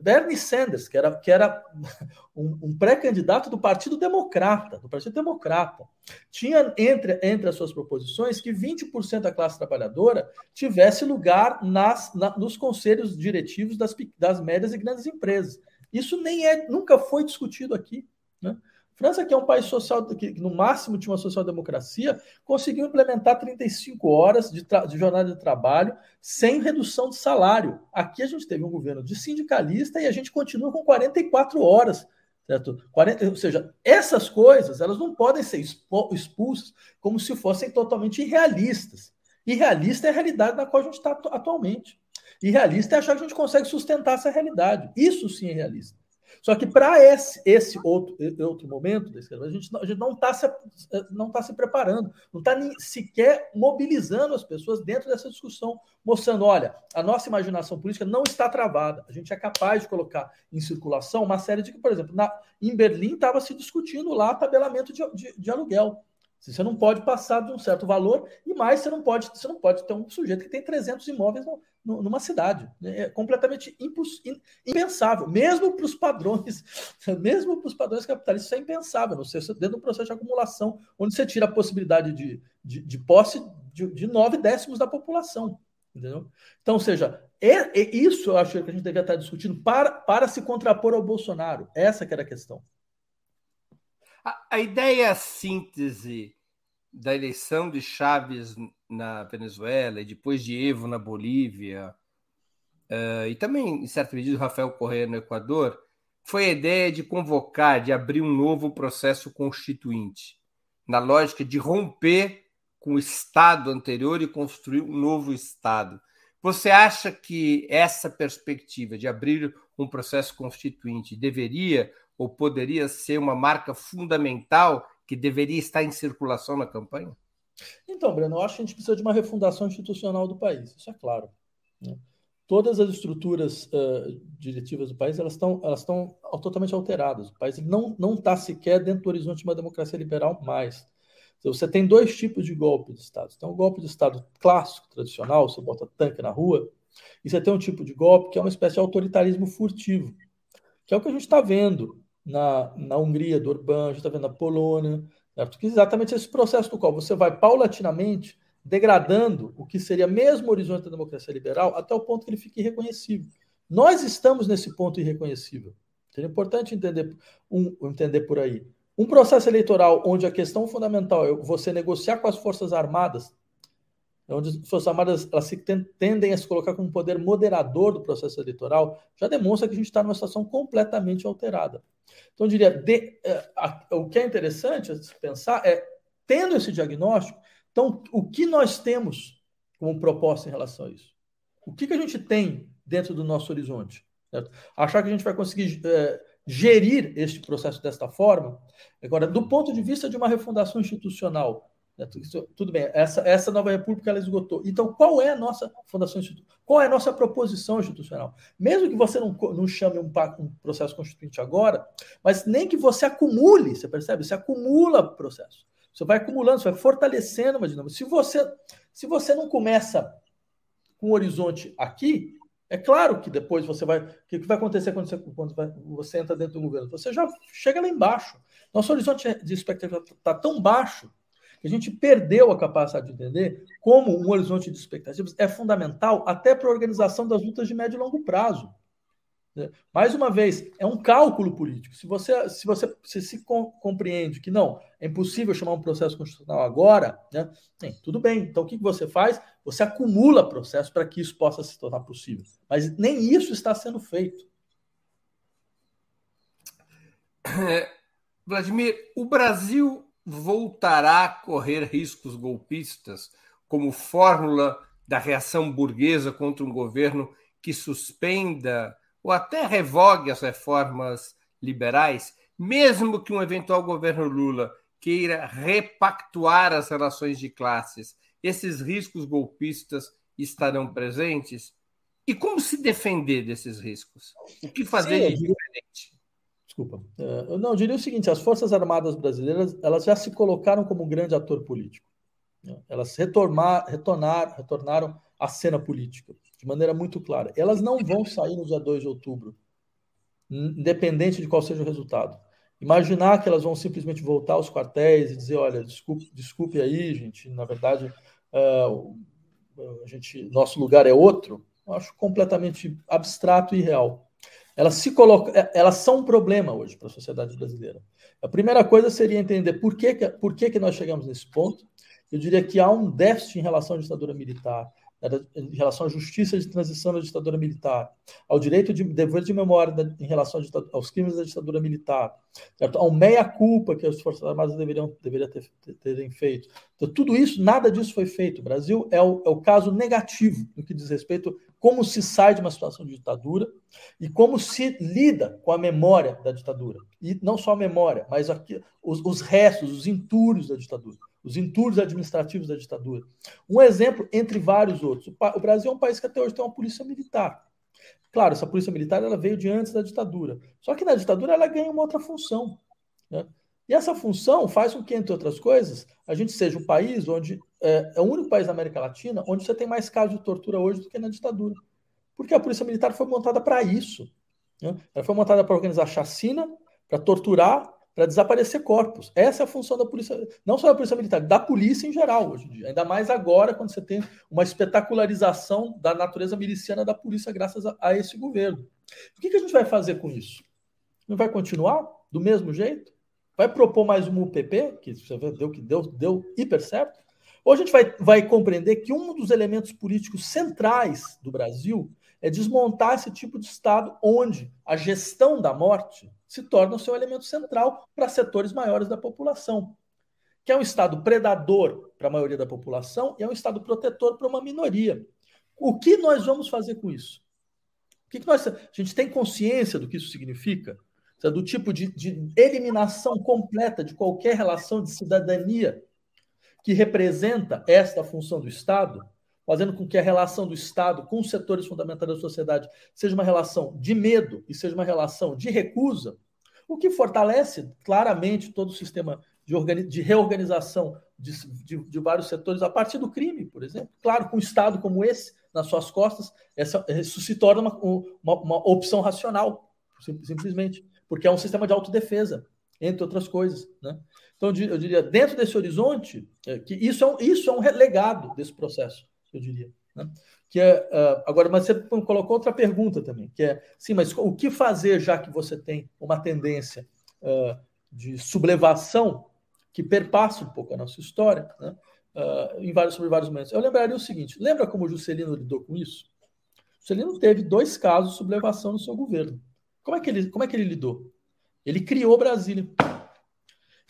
Bernie Sanders, que era, que era *laughs* um, um pré-candidato do Partido Democrata, do Partido Democrata, tinha entre, entre as suas proposições que 20% da classe trabalhadora tivesse lugar nas, na, nos conselhos diretivos das, das médias e grandes empresas. Isso nem é, nunca foi discutido aqui. Né? França, que é um país social, que no máximo tinha uma social-democracia, conseguiu implementar 35 horas de, de, jornada de trabalho sem redução de salário. Aqui a gente teve um governo de sindicalista e a gente continua com 44 horas. Certo? 40, ou seja, essas coisas elas não podem ser expulsas como se fossem totalmente irrealistas. Irrealista é a realidade na qual a gente está atualmente. Irrealista é achar que a gente consegue sustentar essa realidade. Isso sim é realista. Só que para esse, esse outro, outro momento a gente, a gente não está se, não tá se preparando, não está sequer mobilizando as pessoas dentro dessa discussão, mostrando: olha, a nossa imaginação política não está travada, a gente é capaz de colocar em circulação uma série de. Por exemplo, na, em Berlim estava se discutindo lá tabelamento de, de, de aluguel. Você não pode passar de um certo valor e mais você não pode, você não pode ter um sujeito que tem 300 imóveis no, numa cidade. É completamente impensável, mesmo para os padrões, *laughs* mesmo para os padrões capitalistas, isso é impensável. Não sei, dentro de um processo de acumulação, onde você tira a possibilidade de, de, de posse de, de nove décimos da população. Entendeu? Então, ou seja, é, é isso eu acho que a gente devia estar discutindo para, para se contrapor ao Bolsonaro. Essa que era a questão. A, a ideia síntese da eleição de Chaves na Venezuela e depois de Evo na Bolívia, uh, e também, em certa medida, Rafael Correa no Equador, foi a ideia de convocar, de abrir um novo processo constituinte, na lógica de romper com o Estado anterior e construir um novo Estado. Você acha que essa perspectiva de abrir um processo constituinte deveria ou poderia ser uma marca fundamental que deveria estar em circulação na campanha? Então, Breno, eu acho que a gente precisa de uma refundação institucional do país, isso é claro. Né? todas as estruturas uh, diretivas do país elas estão elas estão totalmente alteradas. O país não não está sequer dentro do horizonte de uma democracia liberal mais. Então, você tem dois tipos de golpe de Estado. Tem um golpe de Estado clássico, tradicional, você bota tanque na rua, e você tem um tipo de golpe que é uma espécie de autoritarismo furtivo, que é o que a gente está vendo na, na Hungria, do Orbán, a gente está vendo na Polônia, certo? que é exatamente esse processo do qual você vai paulatinamente degradando o que seria mesmo o horizonte da democracia liberal até o ponto que ele fique irreconhecível. Nós estamos nesse ponto irreconhecível. Seria importante entender, um, entender por aí. Um processo eleitoral onde a questão fundamental é você negociar com as Forças Armadas, onde as Forças Armadas elas se tendem a se colocar como um poder moderador do processo eleitoral, já demonstra que a gente está numa situação completamente alterada. Então, eu diria, de, é, a, o que é interessante a pensar é, tendo esse diagnóstico, então, o que nós temos como proposta em relação a isso? O que, que a gente tem dentro do nosso horizonte? Certo? Achar que a gente vai conseguir é, gerir este processo desta forma. Agora, do ponto de vista de uma refundação institucional, tudo bem, essa, essa nova república ela esgotou. Então, qual é a nossa fundação? Qual é a nossa proposição institucional? Mesmo que você não, não chame um, um processo constituinte agora, mas nem que você acumule, você percebe? Você acumula processo. Você vai acumulando, você vai fortalecendo uma dinâmica. Se você, se você não começa com o horizonte aqui, é claro que depois você vai. O que vai acontecer quando você, quando você entra dentro do governo? Você já chega lá embaixo. Nosso horizonte de expectativa está tão baixo a gente perdeu a capacidade de entender como um horizonte de expectativas é fundamental até para a organização das lutas de médio e longo prazo. Né? Mais uma vez, é um cálculo político. Se você se, você, se, se compreende que não, é impossível chamar um processo constitucional agora, né? Bem, tudo bem. Então, o que você faz? Você acumula processo para que isso possa se tornar possível. Mas nem isso está sendo feito. É, Vladimir, o Brasil voltará a correr riscos golpistas como fórmula da reação burguesa contra um governo que suspenda ou até revogue as reformas liberais, mesmo que um eventual governo Lula queira repactuar as relações de classes, esses riscos golpistas estarão presentes? E como se defender desses riscos? O que fazer Sim, de? Desculpa. Eu não, diria o seguinte: as Forças Armadas brasileiras elas já se colocaram como um grande ator político. Né? Elas retornar, retornar, retornaram à cena política de maneira muito clara. Elas não vão sair no dia 2 de outubro, independente de qual seja o resultado. Imaginar que elas vão simplesmente voltar aos quartéis e dizer, olha, desculpe, desculpe aí, gente, na verdade, uh, a gente, nosso lugar é outro, eu acho completamente abstrato e irreal. Elas se colocam, é, elas são um problema hoje para a sociedade brasileira. A primeira coisa seria entender por que, por que, que nós chegamos nesse ponto. Eu diria que há um déficit em relação à ditadura militar, em relação à justiça de transição da ditadura militar, ao direito de dever de memória da, em relação aos crimes da ditadura militar, certo? ao meia-culpa que as Forças Armadas deveriam, deveriam ter, terem feito. Então, tudo isso, nada disso foi feito. O Brasil é o, é o caso negativo no que diz respeito como se sai de uma situação de ditadura e como se lida com a memória da ditadura. E não só a memória, mas aqui, os, os restos, os entulhos da ditadura os entulhos administrativos da ditadura. Um exemplo entre vários outros. O Brasil é um país que até hoje tem uma polícia militar. Claro, essa polícia militar ela veio de antes da ditadura. Só que na ditadura ela ganha uma outra função. Né? E essa função faz com que, entre outras coisas, a gente seja um país onde é, é o único país da América Latina onde você tem mais casos de tortura hoje do que na ditadura. Porque a polícia militar foi montada para isso. Né? Ela foi montada para organizar chacina, para torturar para desaparecer corpos. Essa é a função da polícia, não só da polícia militar, da polícia em geral hoje em dia. Ainda mais agora, quando você tem uma espetacularização da natureza miliciana da polícia graças a, a esse governo. O que, que, a gente vai fazer com isso? Não vai continuar do mesmo jeito? Vai propor mais um UPP, que você deu que deu, deu hiper certo? Ou a gente vai, vai compreender que um dos elementos políticos centrais do Brasil é desmontar esse tipo de Estado onde a gestão da morte se torna o seu elemento central para setores maiores da população, que é um Estado predador para a maioria da população e é um Estado protetor para uma minoria. O que nós vamos fazer com isso? O que, que nós, a gente tem consciência do que isso significa? Do tipo de, de eliminação completa de qualquer relação de cidadania que representa esta função do Estado? fazendo com que a relação do Estado com os setores fundamentais da sociedade seja uma relação de medo e seja uma relação de recusa, o que fortalece claramente todo o sistema de, de reorganização de, de, de, vários setores a partir do crime, por exemplo. Claro, com um Estado como esse nas suas costas, essa, isso se torna uma, uma, uma opção racional, simplesmente, porque é um sistema de autodefesa, entre outras coisas. Né? Então, eu diria, dentro desse horizonte, é, que isso é um, isso é um legado desse processo, eu diria. Né? Que é, uh, agora, mas você colocou outra pergunta também, que é, sim, mas o que fazer já que você tem uma tendência uh, de sublevação que perpassa um pouco a nossa história, né? uh, em vários, sobre vários momentos. Eu lembraria o seguinte: lembra como o Juscelino lidou com isso? Juscelino teve dois casos de sublevação no seu governo. Como é que ele, como é que ele lidou? Ele criou Brasília.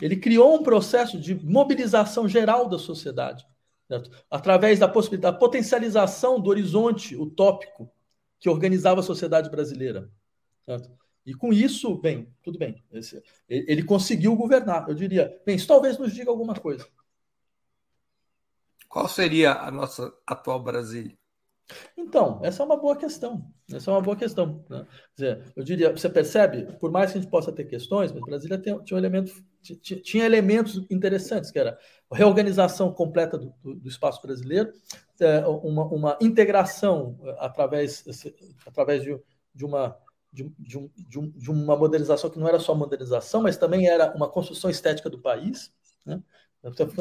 Ele criou um processo de mobilização geral da sociedade, certo? através da possibilidade, da potencialização do horizonte utópico que organizava a sociedade brasileira. Certo? E com isso, bem, tudo bem. Esse, ele conseguiu governar. Eu diria, bem, isso talvez nos diga alguma coisa. Qual seria a nossa atual Brasília? Então, essa é uma boa questão. Essa é uma boa questão. Né? Dizer, eu diria, você percebe, por mais que a gente possa ter questões, mas Brasília tem, tinha, um elemento, tinha, elementos interessantes, que era reorganização completa do, do, do espaço brasileiro, é, uma, uma, integração é, através, através de, de uma de, de, um, de, um, uma modernização que não era só modernização, mas também era uma construção estética do país. Né?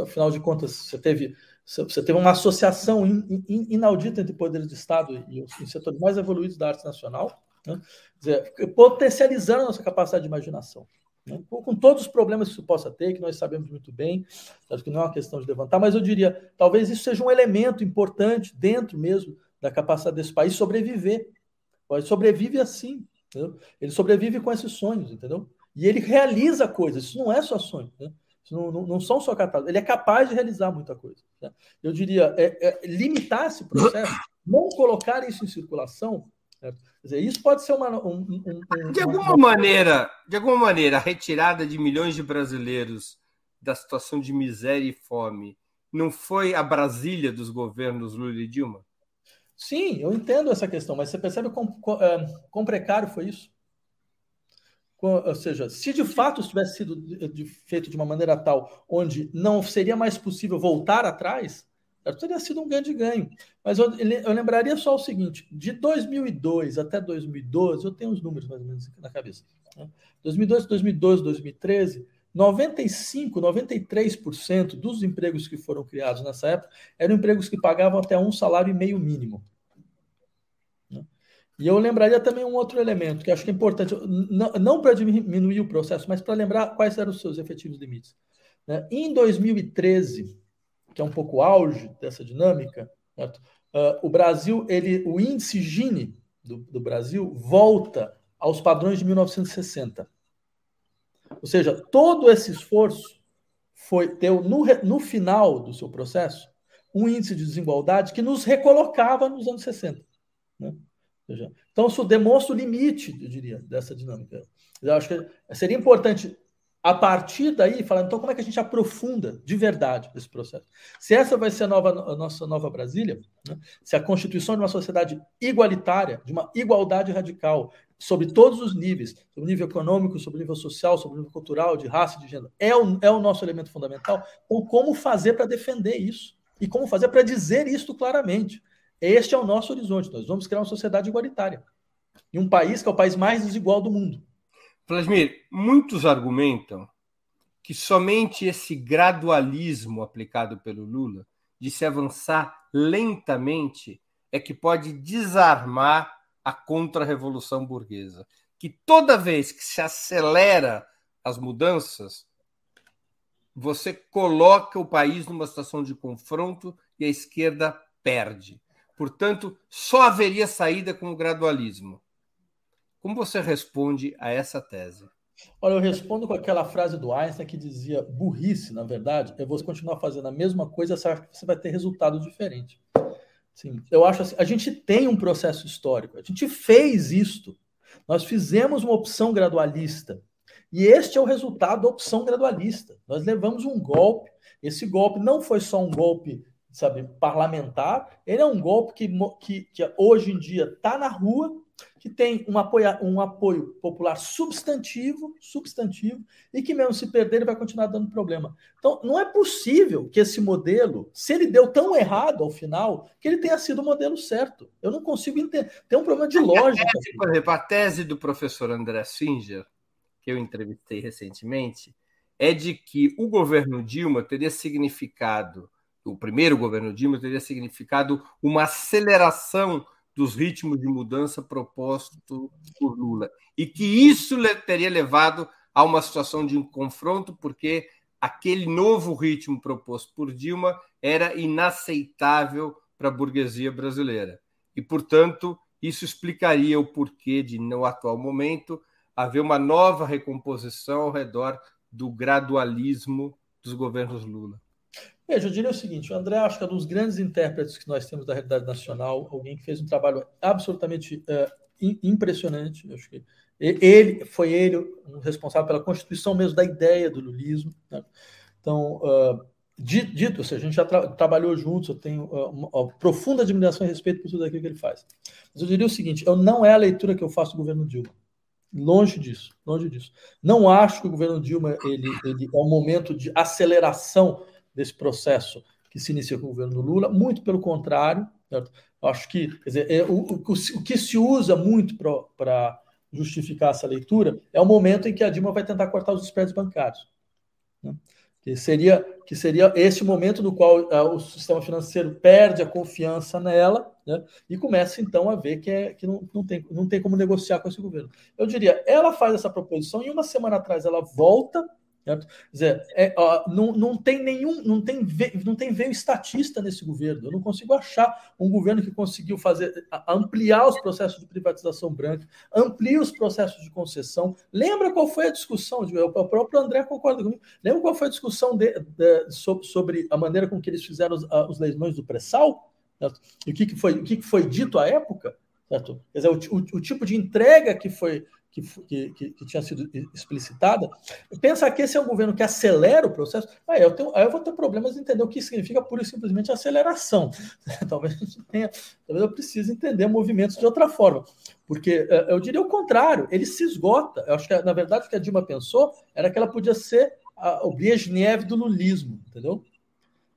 Afinal de contas, você teve, você teve uma associação in, in, inaudita entre poderes de Estado e os, setores mais evoluídos da arte nacional, né? dizer, potencializando a nossa capacidade de imaginação. Né? Com, todos os problemas que isso possa ter, que nós sabemos muito bem, acho que não é uma questão de levantar, mas eu diria, talvez isso seja um elemento importante dentro mesmo da capacidade desse país sobreviver. Sobrevive assim, Entendeu? Ele sobrevive com esses sonhos, entendeu? E ele realiza coisas, isso não é só sonho, né? Não, não, não são só catálogos, ele é capaz de realizar muita coisa. Né? Eu diria, é, é, limitar esse processo, não colocar isso em circulação, Quer dizer, isso pode ser uma. Um, um, de alguma uma... maneira, de alguma maneira, a retirada de milhões de brasileiros da situação de miséria e fome não foi a Brasília dos governos Lula e Dilma? Sim, eu entendo essa questão, mas você percebe quão, quão, é, precário foi isso? Ou seja, se de fato isso tivesse sido feito de uma maneira tal onde não seria mais possível voltar atrás, teria sido um grande ganho. Mas eu, eu, lembraria só o seguinte: de 2002 até 2012, eu tenho os números mais ou menos na cabeça. Né? 2002, 2012, 2013, 95, 93% dos empregos que foram criados nessa época eram empregos que pagavam até um salário e meio mínimo. E eu lembraria também um outro elemento que acho que é importante, não, não para diminuir o processo, mas para lembrar quais eram os seus efetivos limites. Né? Em 2013, que é um pouco auge dessa dinâmica, uh, o Brasil, ele, o índice Gini do, do Brasil volta aos padrões de 1960. Ou seja, todo esse esforço foi ter no, no final do seu processo um índice de desigualdade que nos recolocava nos anos 60. Né? Então, isso demonstra o limite, eu diria, dessa dinâmica. Eu acho que seria importante, a partir daí, falar, então, como é que a gente aprofunda de verdade esse processo? Se essa vai ser a, nova, a nossa nova Brasília, né? se a constituição de uma sociedade igualitária, de uma igualdade radical, sobre todos os níveis, sobre o nível econômico, sobre o nível social, sobre o nível cultural, de raça, de gênero, é o, é o nosso elemento fundamental. Então, como fazer para defender isso? E como fazer para dizer isso claramente? Este é o nosso horizonte. Nós vamos criar uma sociedade igualitária. E um país que é o país mais desigual do mundo. Vladimir, muitos argumentam que somente esse gradualismo aplicado pelo Lula, de se avançar lentamente, é que pode desarmar a contra-revolução burguesa. Que toda vez que se acelera as mudanças, você coloca o país numa situação de confronto e a esquerda perde. Portanto, só haveria saída com o gradualismo. Como você responde a essa tese? Olha, eu respondo com aquela frase do Einstein que dizia: burrice, na verdade, é você continuar fazendo a mesma coisa, você vai ter resultado diferente. Sim, eu acho assim, a gente tem um processo histórico, a gente fez isto. Nós fizemos uma opção gradualista. E este é o resultado da opção gradualista. Nós levamos um golpe. Esse golpe não foi só um golpe sabe, parlamentar. Ele é um golpe que, que, que hoje em dia está na rua, que tem um apoio, um apoio popular substantivo, substantivo, e que mesmo se perder ele vai continuar dando problema. Então, não é possível que esse modelo, se ele deu tão errado ao final, que ele tenha sido o modelo certo. Eu não consigo entender. Tem um problema de lógica. Tese, por exemplo, a tese do professor André Singer, que eu entrevistei recentemente, é de que o governo Dilma teria significado, o primeiro governo Dilma teria significado uma aceleração dos ritmos de mudança proposto por Lula. E que isso teria levado a uma situação de um confronto, porque aquele novo ritmo proposto por Dilma era inaceitável para a burguesia brasileira. E, portanto, isso explicaria o porquê de, no atual momento, haver uma nova recomposição ao redor do gradualismo dos governos Lula. Veja, eu diria o seguinte: o André acho que é um dos grandes intérpretes que nós temos da realidade nacional, alguém que fez um trabalho absolutamente uh, impressionante. Eu acho que ele foi ele o responsável pela constituição mesmo da ideia do lulismo. Né? Então, uh, dito, se a gente já tra trabalhou juntos, eu tenho uh, uma, uma, profunda admiração e respeito por tudo aquilo que ele faz. Mas eu diria o seguinte: eu não é a leitura que eu faço do governo Dilma. Longe disso, longe disso. Não acho que o governo Dilma ele, ele é um momento de aceleração desse processo que se inicia com o governo Lula, muito pelo contrário. Certo? Acho que dizer, é, o, o, o, que se usa muito para justificar essa leitura é o momento em que a Dilma vai tentar cortar os spreads bancários. Né? Que, seria, que seria esse momento no qual uh, o sistema financeiro perde a confiança nela né? e começa então a ver que, é, que não, não, tem, não tem como negociar com esse governo. Eu diria, ela faz essa proposição e uma semana atrás ela volta Certo? Quer dizer, é, ó, não, não tem nenhum, não tem, não tem veio estatista nesse governo. Eu não consigo achar um governo que conseguiu fazer ampliar os processos de privatização branca, amplia os processos de concessão. Lembra qual foi a discussão? O próprio André concorda comigo. Lembra qual foi a discussão de, de, sobre, sobre, a maneira com que eles fizeram os, os leilões do pré-sal? E o que, que, foi, o que, que foi dito à época? Certo? Quer dizer, o, o, o tipo de entrega que foi que, que, que, tinha sido explicitada, pensa que esse é um governo que acelera o processo, aí eu, tenho, aí eu vou ter problemas de entender o que significa pura e simplesmente aceleração. *laughs* talvez, tenha, talvez eu precise entender movimentos de outra forma. Porque é, eu diria o contrário, ele se esgota. Eu acho que, na verdade, o que a Dilma pensou era que ela podia ser a, o Brezhnev do lulismo, entendeu?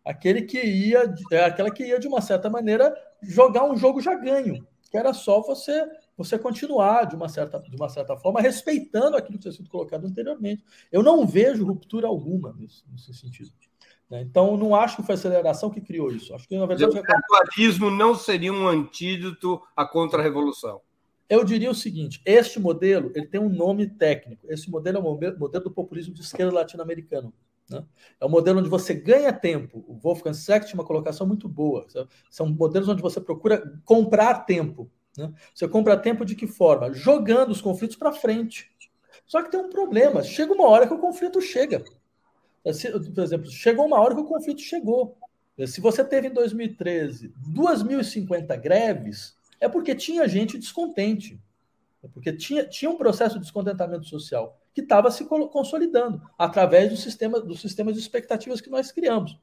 Aquele que ia, é, aquela que ia, de uma certa maneira, jogar um jogo já ganho, que era só você você continuar, de uma certa, de uma certa forma, respeitando aquilo que tinha sido colocado anteriormente. Eu não vejo ruptura alguma nesse, nesse sentido. Né? Então, não acho que foi a aceleração que criou isso. Acho que, na verdade, o gradualismo não seria um antídoto à contra-revolução. Eu diria o seguinte: este modelo ele tem um nome técnico. Esse modelo é o modelo do populismo de esquerda latino-americano. Né? É um modelo onde você ganha tempo. O Wolfgang Seck tinha uma colocação muito boa. São modelos onde você procura comprar tempo. Né? Você compra tempo de que forma? Jogando os conflitos para frente. Só que tem um problema. Chega uma hora que o conflito chega. Por exemplo, chegou uma hora que o conflito chegou. Se você teve em 2013 2.050 greves, é porque tinha gente descontente. É porque tinha, tinha um processo de descontentamento social que estava se consolidando através do sistema, do sistema de expectativas que nós criamos.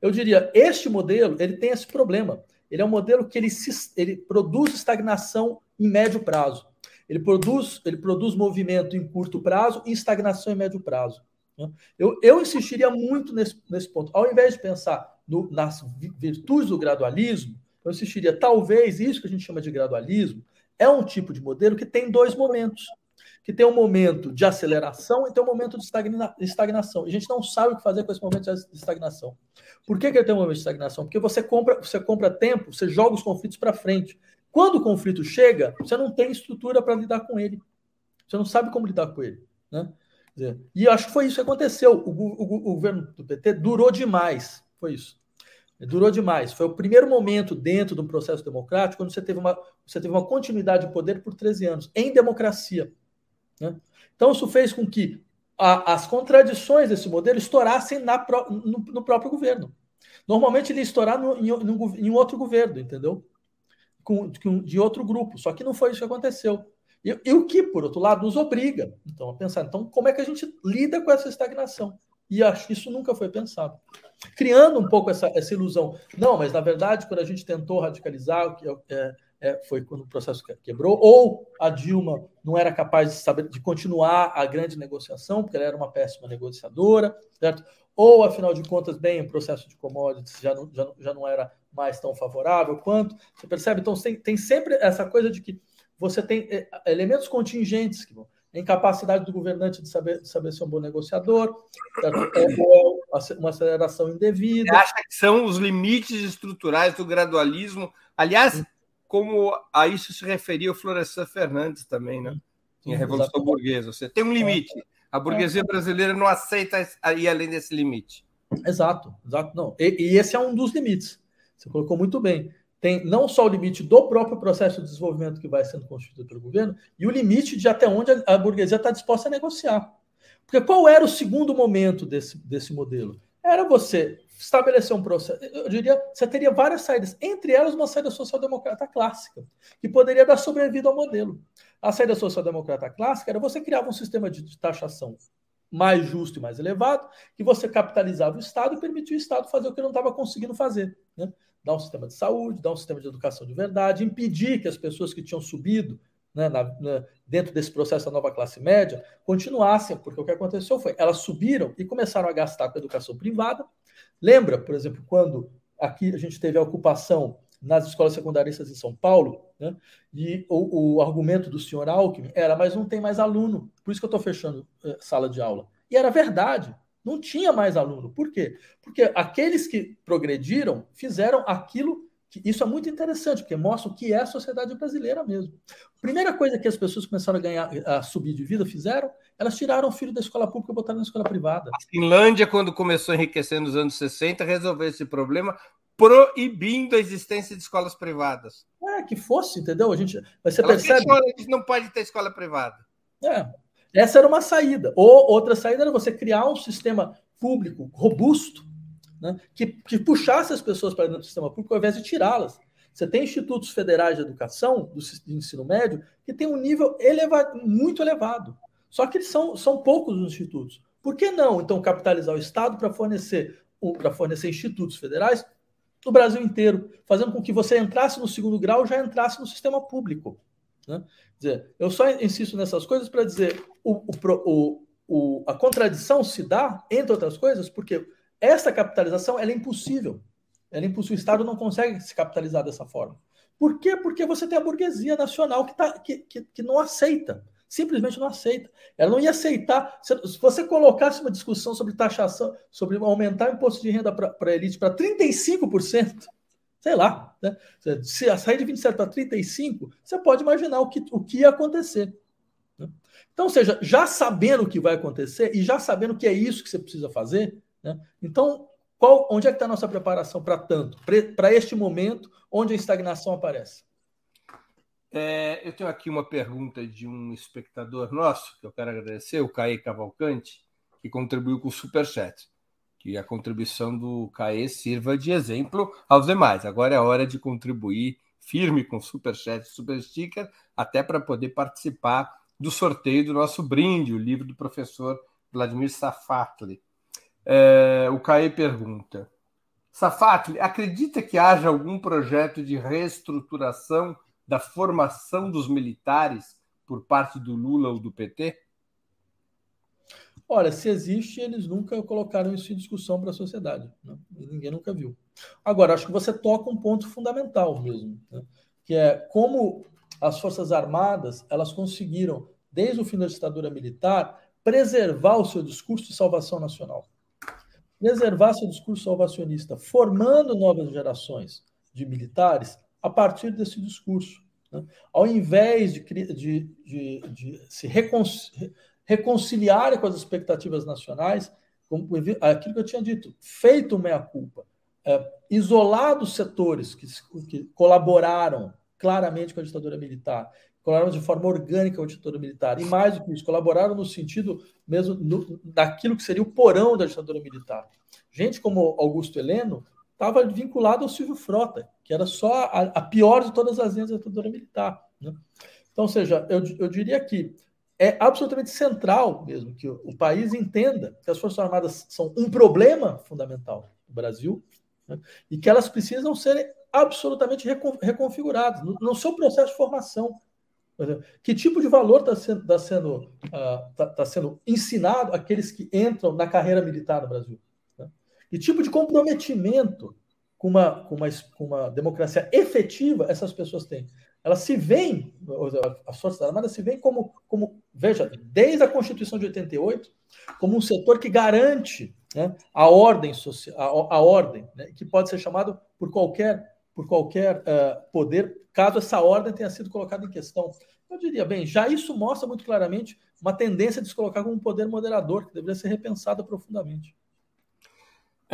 Eu diria, este modelo ele tem esse problema. Ele é um modelo que ele, se, ele produz estagnação em médio prazo. Ele produz, ele produz movimento em curto prazo e estagnação em médio prazo. Né? Eu, eu insistiria muito nesse, nesse ponto. Ao invés de pensar no, nas virtudes do gradualismo, eu insistiria, talvez isso que a gente chama de gradualismo é um tipo de modelo que tem dois momentos que tem um momento de aceleração e tem um momento de estagna estagnação. E a gente não sabe o que fazer com esse momento de estagnação. Por que, que ele tem um momento de estagnação? Porque você compra, você compra tempo, você joga os conflitos para frente. Quando o conflito chega, você não tem estrutura para lidar com ele. Você não sabe como lidar com ele. Né? E acho que foi isso que aconteceu. O, o, o governo do PT durou demais. Foi isso. Durou demais. Foi o primeiro momento dentro de um processo democrático quando você teve uma, você teve uma continuidade de poder por 13 anos, em democracia. Né? Então, isso fez com que a, as contradições desse modelo estourassem na, no, no, próprio governo. Normalmente ele ia estourar no, em, no, em outro governo, entendeu? Com, de outro grupo. Só que não foi isso que aconteceu. E, e, o que, por outro lado, nos obriga então, a pensar, então, como é que a gente lida com essa estagnação? E acho que isso nunca foi pensado. Criando um pouco essa, essa ilusão. Não, mas na verdade, quando a gente tentou radicalizar, é, é, foi quando o processo quebrou, ou a Dilma não era capaz de, saber, de continuar a grande negociação, porque ela era uma péssima negociadora, certo? Ou, afinal de contas, bem, o processo de commodities já não, já, já não era mais tão favorável quanto. Você percebe? Então, tem, tem sempre essa coisa de que você tem é, elementos contingentes que vão incapacidade do governante de saber, de saber ser um bom negociador, é, uma aceleração indevida. Você acha que são os limites estruturais do gradualismo? Aliás, como a isso se referia o Florestan Fernandes também, né? Em a Revolução Exatamente. Burguesa. Você tem um limite. A burguesia brasileira não aceita ir além desse limite. Exato, exato. Não. E, e esse é um dos limites. Você colocou muito bem tem não só o limite do próprio processo de desenvolvimento que vai sendo constituído pelo governo, e o limite de até onde a, burguesia está disposta a negociar. Porque qual era o segundo momento desse, desse modelo? Era você estabelecer um processo. Eu diria, você teria várias saídas, entre elas uma saída social-democrata clássica, que poderia dar sobrevida ao modelo. A saída social-democrata clássica era você criava um sistema de taxação mais justo e mais elevado, que você capitalizava o Estado e permitia o Estado fazer o que não estava conseguindo fazer. Né? dar um sistema de saúde, dar um sistema de educação de verdade, impedir que as pessoas que tinham subido né, na, na, dentro desse processo da nova classe média continuassem, porque o que aconteceu foi elas subiram e começaram a gastar com a educação privada. Lembra, por exemplo, quando aqui a gente teve a ocupação nas escolas secundaristas em São Paulo, né, e o, o, argumento do senhor Alckmin era, mas não tem mais aluno, por isso que eu estou fechando eh, sala de aula. E era verdade. Não tinha mais aluno. Por quê? Porque aqueles que progrediram fizeram aquilo isso é muito interessante, porque mostra o que é a sociedade brasileira mesmo. Primeira coisa que as pessoas começaram a ganhar, a subir de vida, fizeram, elas tiraram o filho da escola pública e botaram na escola privada. A Finlândia, quando começou a enriquecer nos anos 60, resolveu esse problema proibindo a existência de escolas privadas. É, que fosse, entendeu? A gente, você Ela percebe. a gente não pode ter escola privada. É, essa era uma saída. Ou outra saída era você criar um sistema público robusto né, que, que puxasse as pessoas para dentro do sistema público ao invés de tirá-las. Você tem institutos federais de educação, do de ensino médio, que tem um nível elevado, muito elevado. Só que eles são, são poucos os institutos. Por que não, então, capitalizar o Estado para fornecer, para fornecer institutos federais no Brasil inteiro, fazendo com que você entrasse no segundo grau já entrasse no sistema público? Né? dizer, eu só insisto nessas coisas para dizer o, o, o, a contradição se dá, entre outras coisas, porque essa capitalização é impossível. Ela é impossível. O Estado não consegue se capitalizar dessa forma. Por quê? Porque você tem a burguesia nacional que, tá, que, que, que não aceita. Simplesmente não aceita. Ela não ia aceitar. Se você colocasse uma discussão sobre taxação, sobre aumentar o imposto de renda para a elite para 35%, sei lá, né? se a sair de 27 para 35, você pode imaginar o que, o que ia acontecer. Né? Então, ou seja, já sabendo o que vai acontecer e já sabendo que é isso que você precisa fazer, né? então, qual, onde é que está a nossa preparação para tanto? Para este momento onde a estagnação aparece? É, eu tenho aqui uma pergunta de um espectador nosso, que eu quero agradecer, o Caê Cavalcante, que contribuiu com o Superchat que a contribuição do CAE sirva de exemplo aos demais. Agora é hora de contribuir firme com Super Chat e Super Sticker, até para poder participar do sorteio do nosso brinde, o livro do professor Vladimir Safatli. É, o CAE pergunta: Safatli, acredita que haja algum projeto de reestruturação da formação dos militares por parte do Lula ou do PT? Olha, se existe, eles nunca colocaram isso em discussão para a sociedade. Né? Ninguém nunca viu. Agora, acho que você toca um ponto fundamental mesmo, né? que é como as Forças Armadas elas conseguiram, desde o fim da ditadura militar, preservar o seu discurso de salvação nacional. Preservar seu discurso salvacionista, formando novas gerações de militares a partir desse discurso. Né? Ao invés de, de, de, de se reconciliar reconciliar com as expectativas nacionais, como aquilo que eu tinha dito, feito meia-culpa, é, isolado setores que, que colaboraram claramente com a ditadura militar, colaboraram de forma orgânica com a ditadura militar, e mais do que isso, colaboraram no sentido mesmo no, daquilo que seria o porão da ditadura militar. Gente como Augusto Heleno estava vinculado ao Silvio Frota, que era só a, a pior de todas as linhas da ditadura militar. Né? Então, ou seja, eu, eu diria que é absolutamente central mesmo que o, país entenda que as Forças Armadas são um problema fundamental do Brasil né, e que elas precisam ser absolutamente reconfiguradas no, no seu processo de formação. Que tipo de valor está sendo, tá sendo, uh, tá, tá sendo ensinado àqueles que entram na carreira militar no Brasil? Né? Que tipo de comprometimento com uma, com, uma, com uma democracia efetiva essas pessoas têm? Elas se veem, as Forças Armadas se veem como, como, veja, desde a Constituição de 88, como um setor que garante né, a ordem social, a, a ordem, né, que pode ser chamado por qualquer por qualquer uh, poder, caso essa ordem tenha sido colocada em questão. Eu diria, bem, já isso mostra muito claramente uma tendência de se colocar como um poder moderador, que deveria ser repensada profundamente.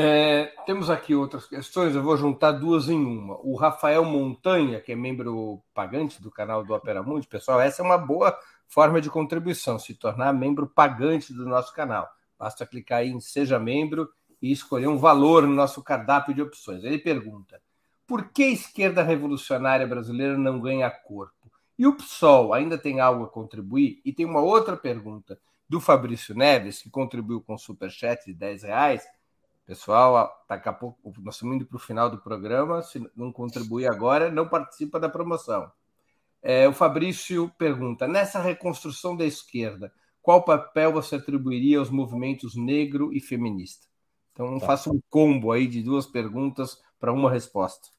É, temos aqui outras questões, eu vou juntar duas em uma. O Rafael Montanha, que é membro pagante do canal do Opera Mundi, pessoal, essa é uma boa forma de contribuição, se tornar membro pagante do nosso canal. Basta clicar em Seja Membro e escolher um valor no nosso cardápio de opções. Ele pergunta: por que a esquerda revolucionária brasileira não ganha corpo? E o PSOL ainda tem algo a contribuir? E tem uma outra pergunta do Fabrício Neves, que contribuiu com o superchat de 10 reais. Pessoal, daqui a pouco nós estamos indo para o final do programa. Se não contribuir agora, não participa da promoção. É, o Fabrício pergunta: nessa reconstrução da esquerda, qual papel você atribuiria aos movimentos negro e feminista? Então, tá. faça um combo aí de duas perguntas para uma resposta.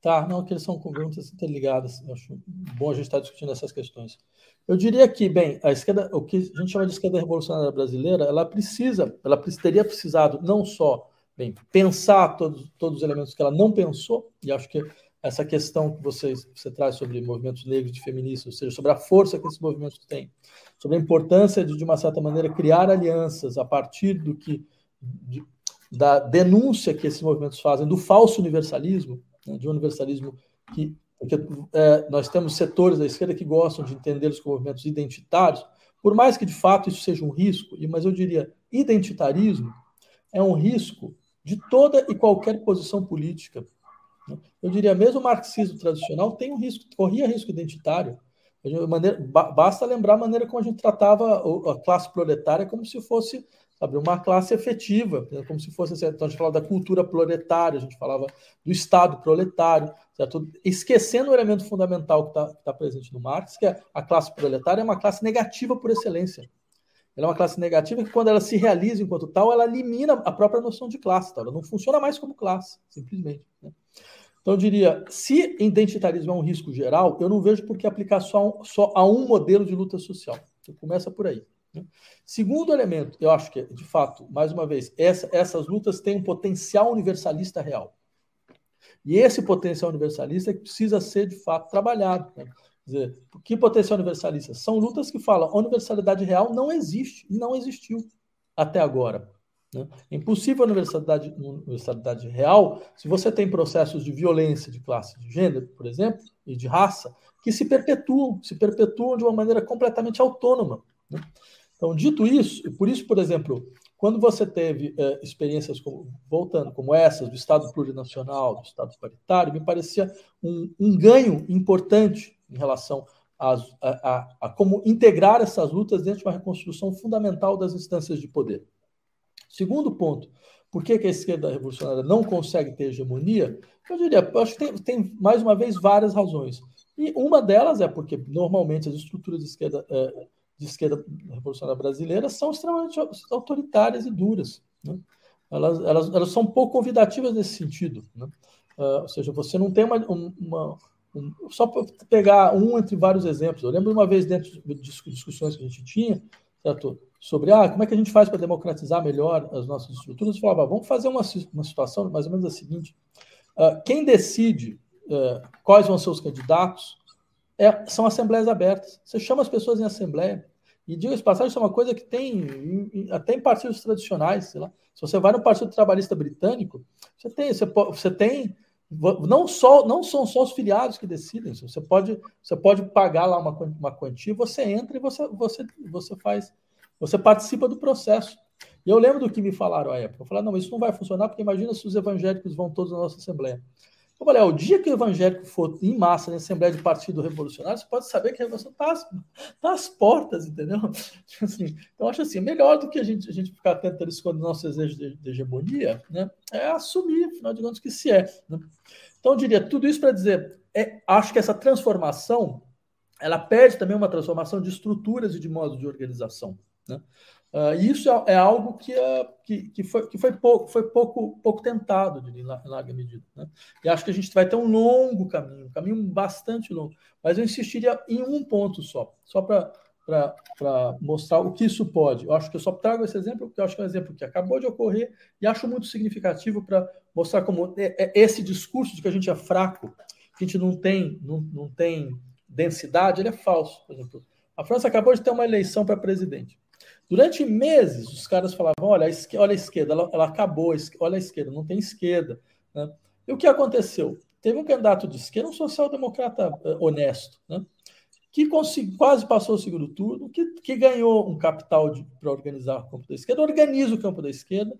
Tá, não, que eles são perguntas interligadas. Eu acho bom a gente estar discutindo essas questões. Eu diria que, bem, a esquerda, o que a gente chama de esquerda revolucionária brasileira, ela precisa, ela teria precisado não só, bem, pensar todos, todos os elementos que ela não pensou, e acho que essa questão que vocês, você traz sobre movimentos negros e feministas, ou seja, sobre a força que esses movimentos têm, sobre a importância de, de uma certa maneira, criar alianças a partir do que, de, da denúncia que esses movimentos fazem do falso universalismo, né, de um universalismo que porque, é, nós temos setores da esquerda que gostam de entender os movimentos identitários, por mais que de fato isso seja um risco, mas eu diria identitarismo é um risco de toda e qualquer posição política. Né. Eu diria mesmo o marxismo tradicional tem um risco, corria risco identitário. Maneira, basta lembrar a maneira como a gente tratava a classe proletária como se fosse sabe, uma classe efetiva, como se fosse. Assim, então a gente falava da cultura proletária, a gente falava do Estado proletário, certo? esquecendo o elemento fundamental que está tá presente no Marx, que é a classe proletária é uma classe negativa por excelência. Ela é uma classe negativa que, quando ela se realiza enquanto tal, ela elimina a própria noção de classe. Tá? Ela não funciona mais como classe, simplesmente. Né? Então, eu diria, se identitarismo é um risco geral, eu não vejo por que aplicar só, só a um modelo de luta social. Então, começa por aí. Né? Segundo elemento, eu acho que, de fato, mais uma vez, essa, essas lutas têm um potencial universalista real. E esse potencial universalista é que precisa ser, de fato, trabalhado. Né? Quer dizer, que potencial universalista? São lutas que falam a universalidade real não existe e não existiu até agora. Né? É impossível a universalidade, universalidade real se você tem processos de violência de classe de gênero, por exemplo, e de raça, que se perpetuam, se perpetuam de uma maneira completamente autônoma. Né? Então, dito isso, por isso, por exemplo, quando você teve é, experiências, como, voltando, como essas, do Estado plurinacional, do Estado paritário, me parecia um, um ganho importante em relação a, a, a, como integrar essas lutas dentro de uma reconstrução fundamental das instâncias de poder. Segundo ponto, por que, que a esquerda revolucionária não consegue ter hegemonia? Eu diria, acho que tem, tem, mais uma vez várias razões. E uma delas é porque normalmente as estruturas de esquerda é, de esquerda revolucionária brasileira são extremamente autoritárias e duras. Né? Elas, elas, elas são pouco convidativas nesse sentido. Né? Uh, ou seja, você não tem uma. uma um, só para pegar um entre vários exemplos. Eu lembro uma vez dentro de discussões que a gente tinha, certo? sobre ah, como é que a gente faz para democratizar melhor as nossas estruturas, eu falava, vamos fazer uma, uma situação mais ou menos a seguinte: uh, quem decide uh, quais vão ser os candidatos é, são assembleias abertas. Você chama as pessoas em assembleia, e diga de passagem, isso é uma coisa que tem até em partidos tradicionais, sei lá. Se você vai no Partido Trabalhista Britânico, você tem, você, você tem não só não são só os filiados que decidem, você pode você pode pagar lá uma, uma quantia, você entra e você você você faz, você participa do processo. E eu lembro do que me falaram à época. Eu falei, não, isso não vai funcionar porque imagina se os evangélicos vão todos na nossa assembleia. Eu falei, o dia que o evangélico for em massa na Assembleia de Partido Revolucionário, você pode saber que a revolução está às, tá às portas, entendeu? Assim, então, acho assim, melhor do que a gente, a gente ficar tentando esconder nosso desejo de, de, hegemonia, né? é assumir, afinal de contas, que se é. Né? Então, eu diria tudo isso para dizer, é, acho que essa transformação, ela pede também uma transformação de estruturas e de modos de organização. Né? Uh, isso é, é, algo que, uh, que, que, foi, que foi, pouco, foi pouco, pouco tentado, em larga medida. Né? E acho que a gente vai ter um longo caminho, um caminho bastante longo. Mas eu insistiria em um ponto só, só para mostrar o que isso pode. Eu acho que eu só trago esse exemplo porque eu acho que é um exemplo que acabou de ocorrer e acho muito significativo para mostrar como é, é esse discurso de que a gente é fraco, que a gente não tem, não, não tem densidade, ele é falso. Por exemplo, a França acabou de ter uma eleição para presidente. Durante meses, os caras falavam: olha, olha a esquerda ela, ela acabou, olha a esquerda, não tem esquerda. Né? E o que aconteceu? Teve um candidato de esquerda, um social-democrata uh, honesto, né? que quase passou o segundo turno, que, que ganhou um capital para organizar o campo da esquerda, organiza o campo da esquerda,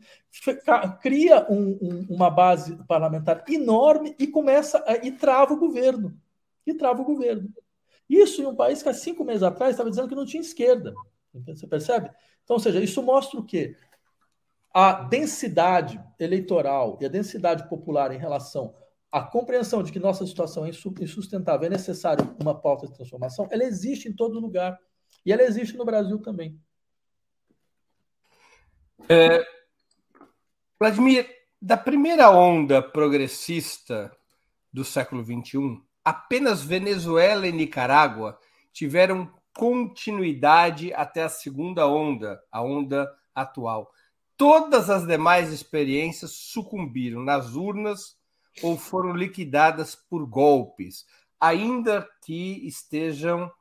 cria um, um, uma base parlamentar enorme e começa a, e trava o governo. E trava o governo. Isso em um país que há cinco meses atrás estava dizendo que não tinha esquerda. Você percebe? Então, ou seja, isso mostra o quê? A densidade eleitoral e a densidade popular em relação à compreensão de que nossa situação é insustentável, é necessário uma pauta de transformação, ela existe em todo lugar. E ela existe no Brasil também. É, Vladimir, da primeira onda progressista do século XXI, apenas Venezuela e Nicarágua tiveram continuidade até a segunda onda, a onda atual. Todas as demais experiências sucumbiram nas urnas ou foram liquidadas por golpes, ainda que estejam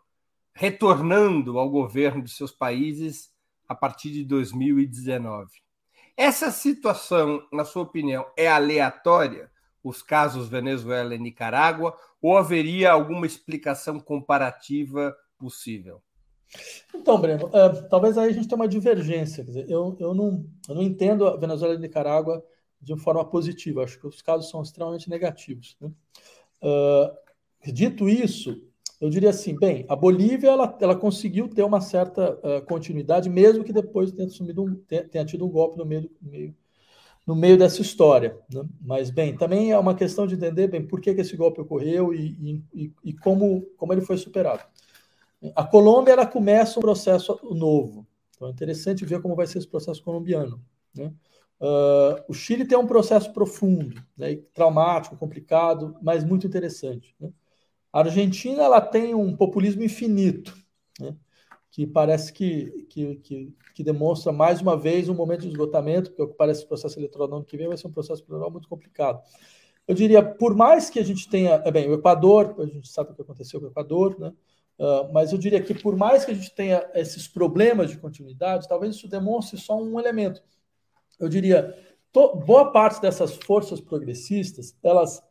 retornando ao governo de seus países a partir de 2019. Essa situação, na sua opinião, é aleatória? Os casos Venezuela e Nicarágua, ou haveria alguma explicação comparativa possível? Então, Breno, uh, talvez aí a gente tenha uma divergência. Quer dizer, eu, eu, não, eu não entendo a Venezuela e a Nicarágua de forma positiva. Acho que os casos são extremamente negativos. Né? Uh, dito isso, eu diria assim, bem, a Bolívia ela, ela conseguiu ter uma certa uh, continuidade, mesmo que depois tenha, um, tenha, tenha, tido um golpe no meio, no meio, no meio dessa história. Né? Mas, bem, também é uma questão de entender bem por que, que esse golpe ocorreu e, e, e como, como ele foi superado. A Colômbia ela começa um processo novo. Então é interessante ver como vai ser esse processo colombiano. Né? Uh, o Chile tem um processo profundo, né, traumático, complicado, mas muito interessante. Né? A Argentina ela tem um populismo infinito, né, que parece que, que, que, que, demonstra mais uma vez um momento de esgotamento, porque parece que o processo eleitoral no ano que vem vai ser um processo eleitoral muito complicado. Eu diria, por mais que a gente tenha, é bem, o Equador, a gente sabe o que aconteceu com o Equador, né? Uh, mas eu diria que, por mais que a gente tenha esses problemas de continuidade, talvez isso demonstre só um elemento. Eu diria, to, boa parte dessas forças progressistas, elas.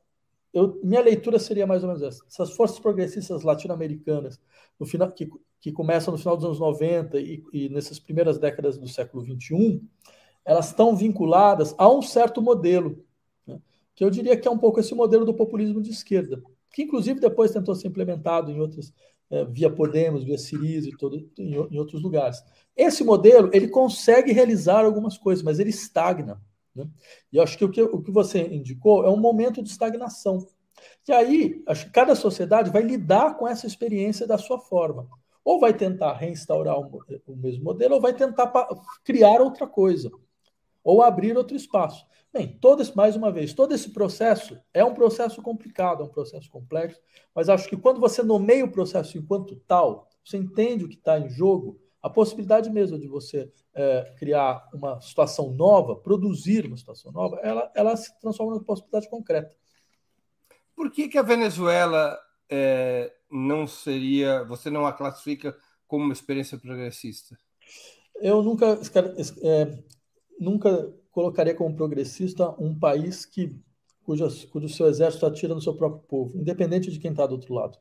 Eu, minha leitura seria mais ou menos essa. Essas forças progressistas latino-americanas, no final, que, que começam no final dos anos 90 e, e nessas primeiras décadas do século XXI, elas estão vinculadas a um certo modelo, né, que eu diria que é um pouco esse modelo do populismo de esquerda, que inclusive depois tentou ser implementado em outras via Podemos, via Siriza e todo, em, em, outros lugares. Esse modelo ele consegue realizar algumas coisas, mas ele estagna. Né? E acho que o, que o que você indicou é um momento de estagnação. E aí, acho que cada sociedade vai lidar com essa experiência da sua forma. Ou vai tentar reinstaurar o, o mesmo modelo, ou vai tentar criar outra coisa, ou abrir outro espaço. Bem, todo esse, mais uma vez, todo esse processo é um processo complicado, é um processo complexo, mas acho que quando você nomeia o processo enquanto tal, você entende o que está em jogo, a possibilidade mesmo de você é, criar uma situação nova, produzir uma situação nova, ela, ela se transforma numa possibilidade concreta. Por que, que a Venezuela é, não seria, você não a classifica como uma experiência progressista? Eu nunca, é, nunca colocaria como progressista um país que cujo, cujo seu exército atira no seu próprio povo, independente de quem está do outro lado.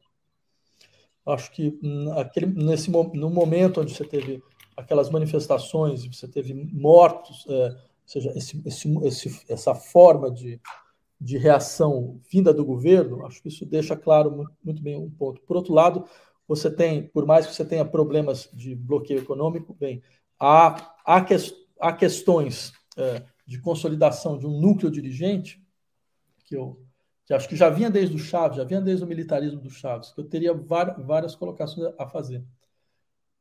Acho que aquele, nesse no momento onde você teve aquelas manifestações, você teve mortos, é, ou seja, esse, esse, esse, essa forma de, de reação vinda do governo, acho que isso deixa claro muito bem um ponto. Por outro lado, você tem, por mais que você tenha problemas de bloqueio econômico, bem, há, há, que, há questões é, de consolidação de um núcleo dirigente, que eu que acho que já vinha desde o Chaves, já vinha desde o militarismo do Chaves, que eu teria várias colocações a fazer.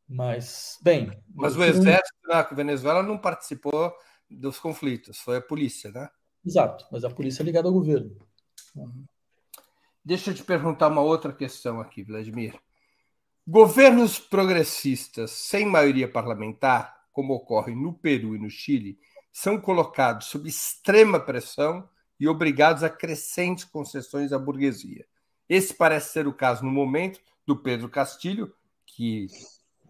Mas, bem. Mas o exército na Venezuela não participou dos conflitos, foi a polícia, né? Exato, mas a polícia é ligada ao governo. Deixa eu te perguntar uma outra questão aqui, Vladimir. Governos progressistas sem maioria parlamentar, como ocorre no Peru e no Chile, são colocados sob extrema pressão e obrigados a crescentes concessões à burguesia. Esse parece ser o caso no momento do Pedro Castilho, que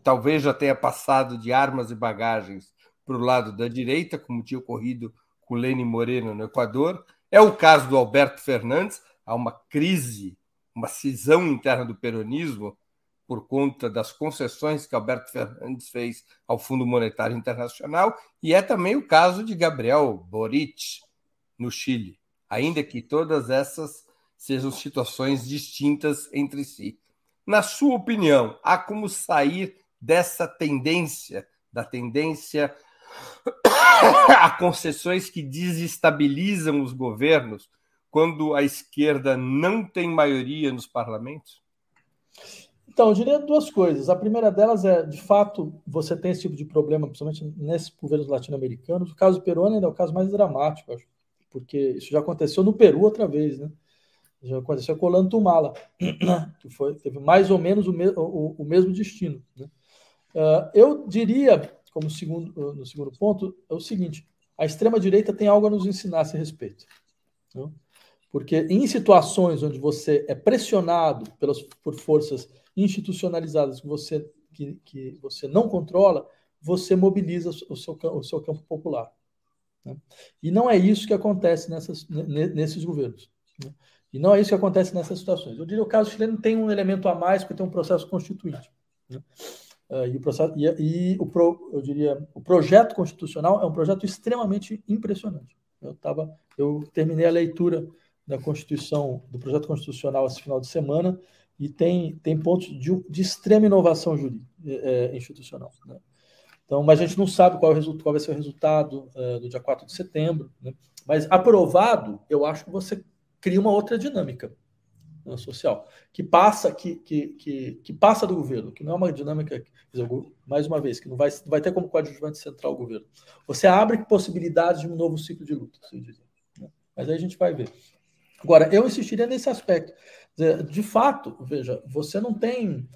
talvez já tenha passado de armas e bagagens para o lado da direita, como tinha ocorrido com Lênin Moreno no Equador. É o caso do Alberto Fernandes, há uma crise, uma cisão interna do peronismo por conta das concessões que Alberto Fernandes fez ao Fundo Monetário Internacional, e é também o caso de Gabriel Boric no Chile, ainda que todas essas sejam situações distintas entre si. Na sua opinião, há como sair dessa tendência, da tendência *coughs* a concessões que desestabilizam os governos quando a esquerda não tem maioria nos parlamentos? Então, eu diria duas coisas. A primeira delas é, de fato, você tem esse tipo de problema, principalmente nesses governos latino-americanos. O caso peruano ainda é o caso mais dramático, acho, porque isso já aconteceu no Peru outra vez, né? Já aconteceu com Olantumala, *clears throat* que foi, teve mais ou menos o, me, o, o mesmo destino. Né? Uh, eu diria, como segundo, no segundo ponto, é o seguinte: a extrema-direita tem algo a nos ensinar a esse respeito. Né? Porque em situações onde você é pressionado pelas, por forças institucionalizadas que você, que, que você não controla, você mobiliza o seu, o seu campo popular. Né? E não é isso que acontece nessas, nesses governos. Né? E não é isso que acontece nessas situações. Eu diria que o caso chileno tem um elemento a mais, porque tem um processo constituinte. Né? Uh, e o processo e, e, o pro, eu diria o projeto constitucional é um projeto extremamente impressionante. Eu tava, eu terminei a leitura da Constituição do projeto constitucional esse final de semana e tem tem pontos de, de extrema inovação jurídica é, institucional. Né? Então, mas a gente não sabe qual, é o qual vai ser o resultado uh, do dia 4 de setembro. Né? Mas aprovado, eu acho que você cria uma outra dinâmica né, social, que passa, que, que, que, que, passa do governo, que não é uma dinâmica, mais uma vez, que não vai, vai ter como coadjuvante central o governo. Você abre possibilidades de um novo ciclo de luta, assim dizer, né? mas aí a gente vai ver. Agora, eu insistiria nesse aspecto. De fato, veja, você não tem.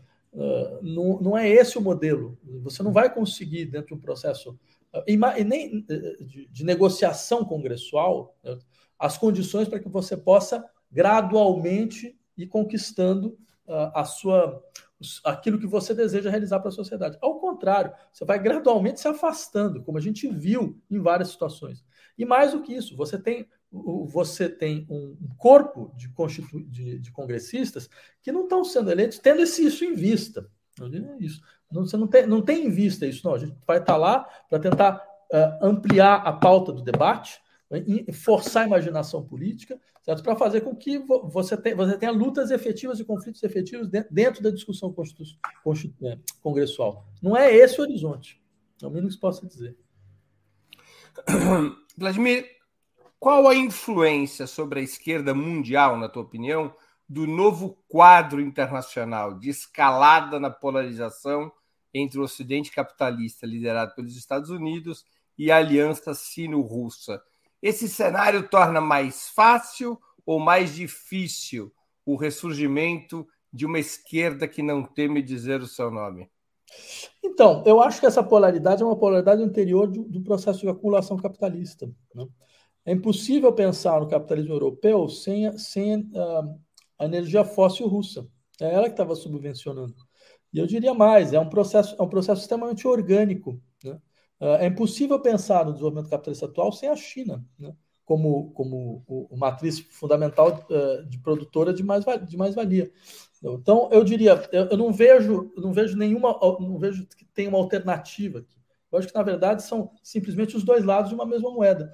Não, não é esse o modelo. Você não vai conseguir, dentro de um processo e, nem, de, de, negociação congressual, né, as condições para que você possa gradualmente ir conquistando a sua aquilo que você deseja realizar para a sociedade. Ao contrário, você vai gradualmente se afastando, como a gente viu em várias situações. E mais do que isso, você tem você tem um corpo de, constitu... de, de congressistas que não estão sendo eleitos tendo esse, isso em vista. Isso. Não, você não tem, não tem em vista isso, não. A gente vai estar lá para tentar uh, ampliar a pauta do debate, forçar a imaginação política? Para fazer com que você tenha, você tenha lutas efetivas e conflitos efetivos dentro da discussão constitu... Constitu... É, congressual. Não é esse o horizonte. É o mínimo que se possa dizer. *coughs* Vladimir, qual a influência sobre a esquerda mundial, na tua opinião, do novo quadro internacional de escalada na polarização entre o Ocidente capitalista, liderado pelos Estados Unidos, e a aliança sino-russa? Esse cenário torna mais fácil ou mais difícil o ressurgimento de uma esquerda que não teme dizer o seu nome? Então, eu acho que essa polaridade é uma polaridade anterior do, processo de acumulação capitalista. Né? É impossível pensar no capitalismo europeu sem, sem uh, a energia fóssil russa. É ela que estava subvencionando. E eu diria mais, é um processo, é um processo extremamente orgânico. Né? Uh, é impossível pensar no desenvolvimento capitalista atual sem a China, né? como, como o, o matriz fundamental uh, de produtora de mais-valia. De mais -valia. Então, eu diria, eu, eu, não vejo, eu não vejo nenhuma, não vejo que tem uma alternativa aqui. Eu acho que, na verdade, são simplesmente os dois lados de uma mesma moeda.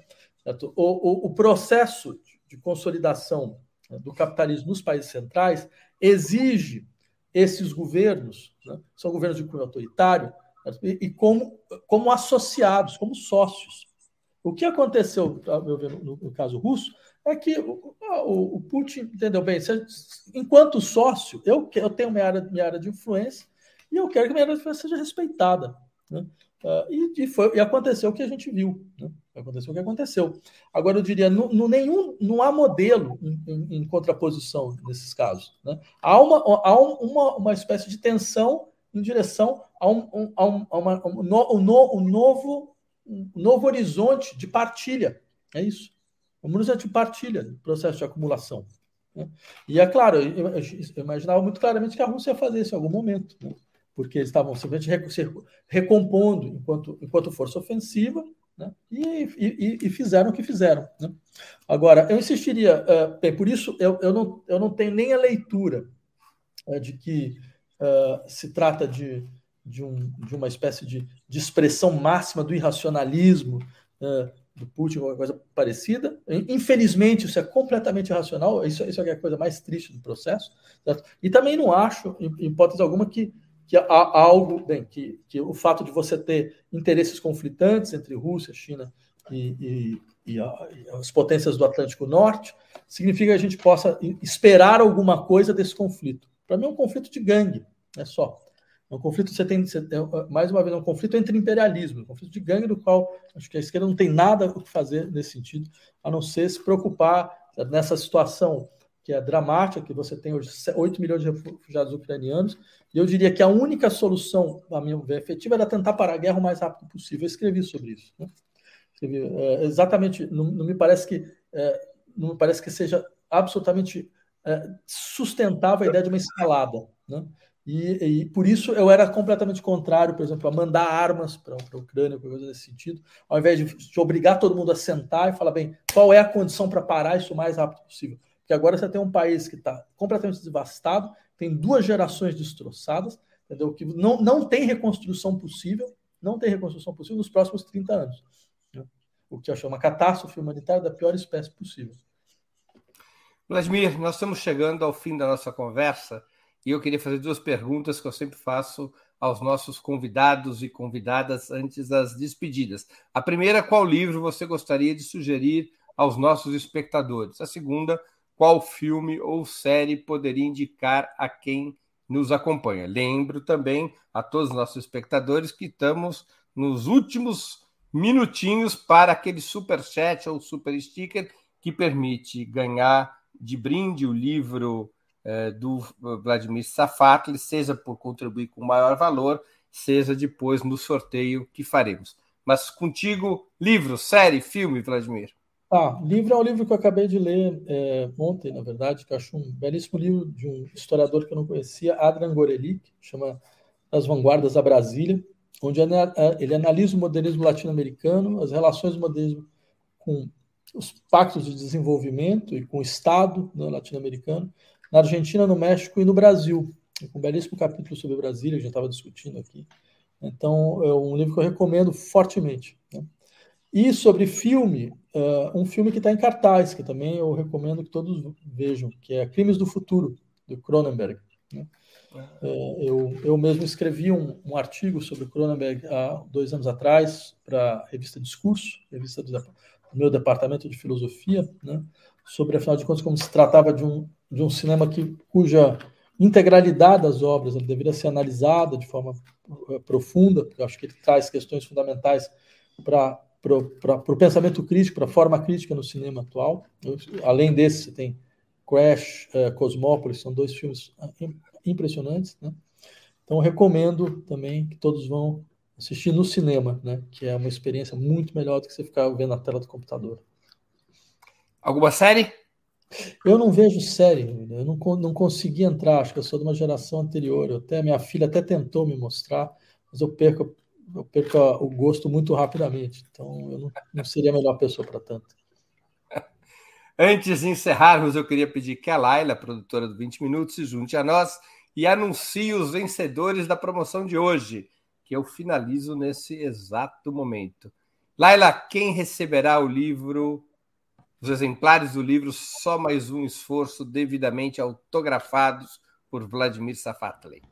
O, o, o, processo de consolidação né, do capitalismo nos países centrais exige esses governos, né, são governos de cunho autoritário, e, e como, como associados, como sócios. O que aconteceu, meu ver, no, no, caso russo, é que o, o, o Putin, entendeu bem, se, enquanto sócio, eu, eu tenho minha área, minha área de influência e eu quero que minha área de influência seja respeitada. Né? Uh, e, e, foi, e aconteceu o que a gente viu. Né? Aconteceu o que aconteceu. Agora, eu diria, no, no nenhum, não há modelo em, em, em contraposição nesses casos. Né? Há, uma, há uma, uma espécie de tensão em direção a um, a um, a uma, um, no, um, um novo, um novo horizonte de partilha. É isso. Um horizonte de partilha, processo de acumulação. Né? E é claro, eu, eu, imaginava muito claramente que a Rússia ia fazer isso em algum momento. Né? porque eles estavam simplesmente se recompondo enquanto, enquanto força ofensiva, né? e, e, e, fizeram o que fizeram. Né? Agora, eu insistiria, uh, bem, por isso eu, eu, não, eu não tenho nem a leitura uh, de que uh, se trata de, de, um, de uma espécie de, de expressão máxima do irracionalismo do Putin, alguma coisa parecida. Infelizmente, isso é completamente irracional, isso, isso é a coisa mais triste do processo. Certo? E também não acho, em hipótese alguma, que que há algo, bem, que, que o fato de você ter interesses conflitantes entre Rússia, China e, e, e, a, e, as potências do Atlântico Norte significa que a gente possa esperar alguma coisa desse conflito. Para mim é um conflito de gangue, é só. É um conflito, você tem, você tem, mais uma vez, é um conflito entre imperialismo, um conflito de gangue do qual acho que a esquerda não tem nada o que fazer nesse sentido, a não ser se preocupar nessa situação que é dramática, que você tem hoje 8 milhões de refugiados ucranianos, e eu diria que a única solução, a minha ver, efetiva, era tentar parar a guerra o mais rápido possível. Eu escrevi sobre isso. Né? Escrevi, é, exatamente, não, não, me parece que é, não me parece que seja absolutamente é, sustentável a ideia de uma escalada. Né? E, e, por isso eu era completamente contrário, por exemplo, a mandar armas para a Ucrânia, coisa nesse sentido, ao invés de, de, obrigar todo mundo a sentar e falar, bem, qual é a condição para parar isso o mais rápido possível? Porque agora você tem um país que está completamente devastado, tem duas gerações destroçadas, entendeu? Que não, não tem reconstrução possível, não tem reconstrução possível nos próximos 30 anos. Né? O que eu chamo uma catástrofe humanitária da pior espécie possível. Vladimir, nós estamos chegando ao fim da nossa conversa e eu queria fazer duas perguntas que eu sempre faço aos nossos convidados e convidadas antes das despedidas. A primeira, qual livro você gostaria de sugerir aos nossos espectadores? A segunda, qual filme ou série poderia indicar a quem nos acompanha. Lembro também a todos os nossos espectadores que estamos nos últimos minutinhos para aquele super chat ou super sticker que permite ganhar de brinde o livro eh, do Vladimir Safatli, seja por contribuir com maior valor, seja depois no sorteio que faremos. Mas contigo, livro, série, filme, Vladimir. Ah, livro é um livro que eu acabei de ler é, ontem, na verdade, que eu acho um belíssimo livro de um historiador que eu não conhecia, Adrian Gorelick, chama As Vanguardas da Brasília, onde ele analisa o modernismo latino-americano, as relações do modernismo com os pactos de desenvolvimento e com o Estado né, latino-americano, na Argentina, no México e no Brasil. Um belíssimo capítulo sobre Brasília, que já estava discutindo aqui. Então, é um livro que eu recomendo fortemente. Né? E sobre filme, uh, um filme que está em cartaz, que também eu recomendo que todos vejam, que é Crimes do Futuro, do Cronenberg. Né? Uh, eu, eu mesmo escrevi um, um, artigo sobre Cronenberg há dois anos atrás para a revista Discurso, revista do, do, meu departamento de filosofia, né? sobre, afinal de contas, como se tratava de um, de um cinema que, cuja integralidade das obras deveria ser analisada de forma uh, profunda, porque eu acho que ele traz questões fundamentais para para o pensamento crítico, para a forma crítica no cinema atual. Além desse, você tem Crash, uh, Cosmópolis, são dois filmes ah, impressionantes. Né? Então, recomendo também que todos vão assistir no cinema, né? que é uma experiência muito melhor do que você ficar vendo na tela do computador. Alguma série? Eu não vejo série, eu não, não consegui entrar, acho que eu sou de uma geração anterior. até minha filha até tentou me mostrar, mas eu perco eu perco o gosto muito rapidamente. Então, eu não, não seria a melhor pessoa para tanto. Antes de encerrarmos, eu queria pedir que a Laila, produtora do 20 Minutos, se junte a nós e anuncie os vencedores da promoção de hoje, que eu finalizo nesse exato momento. Laila, quem receberá o livro Os exemplares do livro Só Mais Um Esforço, devidamente autografados por Vladimir Safatli.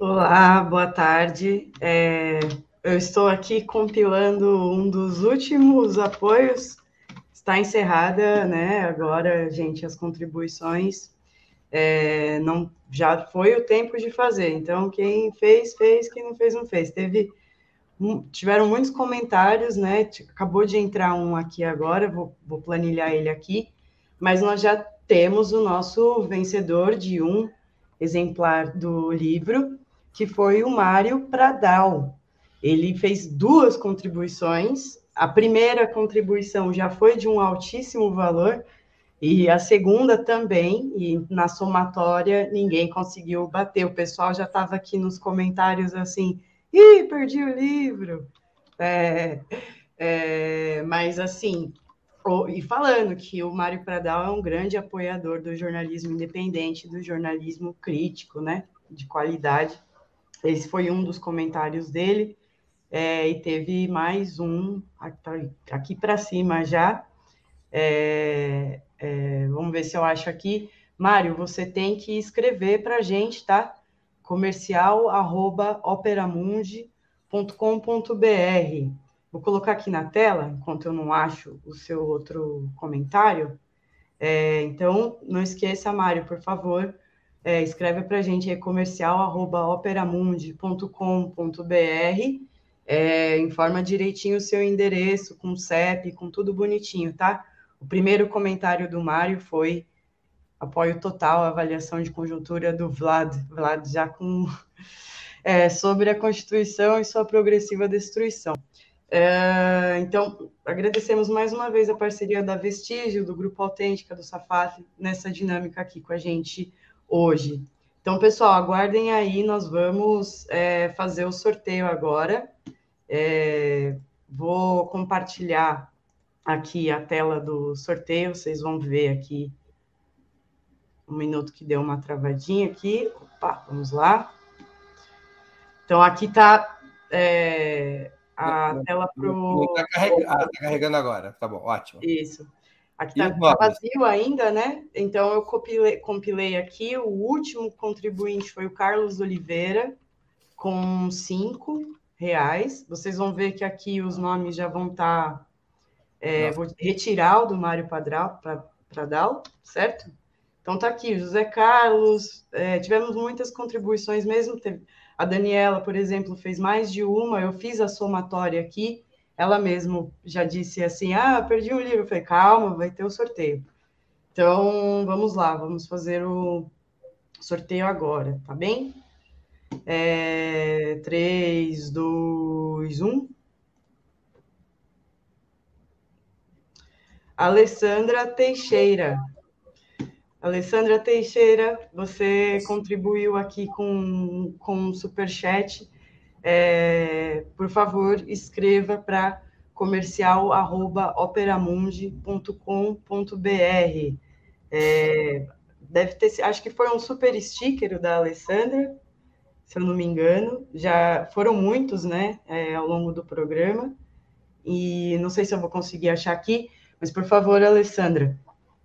Olá, boa tarde. É, eu estou aqui compilando um dos últimos apoios. Está encerrada, né? Agora, gente, as contribuições. É, não, já foi o tempo de fazer. Então, quem fez, fez. Quem não fez, não fez. Teve tiveram muitos comentários, né? Acabou de entrar um aqui agora, vou, vou planilhar ele aqui, mas nós já temos o nosso vencedor de um exemplar do livro, que foi o Mário Pradal. Ele fez duas contribuições. A primeira contribuição já foi de um altíssimo valor, e a segunda também, e na somatória ninguém conseguiu bater. O pessoal já estava aqui nos comentários assim Ih, perdi o livro. É, é, mas, assim, e falando que o Mário Pradal é um grande apoiador do jornalismo independente, do jornalismo crítico, né? De qualidade. Esse foi um dos comentários dele. É, e teve mais um aqui para cima já. É, é, vamos ver se eu acho aqui. Mário, você tem que escrever para a gente, tá? comercial@operamundi.com.br. Vou colocar aqui na tela, enquanto eu não acho o seu outro comentário. É, então, não esqueça, Mário, por favor, é, escreve para a gente aí comercial@operamundi.com.br. É, informa direitinho o seu endereço, com CEP, com tudo bonitinho, tá? O primeiro comentário do Mário foi apoio total à avaliação de conjuntura do Vlad, Vlad já com é, sobre a Constituição e sua progressiva destruição. É, então, agradecemos mais uma vez a parceria da Vestígio, do Grupo Autêntica, do Safat, nessa dinâmica aqui com a gente hoje. Então, pessoal, aguardem aí, nós vamos é, fazer o sorteio agora. É, vou compartilhar aqui a tela do sorteio, vocês vão ver aqui um minuto que deu uma travadinha aqui. Opa, vamos lá. Então, aqui está é, a não, tela para o. Está carregando, ah, tá carregando agora, tá bom, ótimo. Isso. Aqui está tá vazio ainda, né? Então, eu compilei, compilei aqui. O último contribuinte foi o Carlos Oliveira, com cinco reais. Vocês vão ver que aqui os nomes já vão estar. Tá, é, vou retirar o do Mário Padral, Pradal, certo? Então tá aqui, José Carlos, é, tivemos muitas contribuições mesmo. Teve, a Daniela, por exemplo, fez mais de uma, eu fiz a somatória aqui, ela mesmo já disse assim: ah, perdi um livro. Eu falei, calma, vai ter o sorteio. Então, vamos lá, vamos fazer o sorteio agora, tá bem? É, 3, 2, 1. Alessandra Teixeira. Alessandra Teixeira, você contribuiu aqui com, com um superchat. É, por favor, escreva para comercial@operamundi.com.br. É, deve ter, acho que foi um super sticker da Alessandra, se eu não me engano. Já foram muitos, né, é, ao longo do programa. E não sei se eu vou conseguir achar aqui, mas por favor, Alessandra,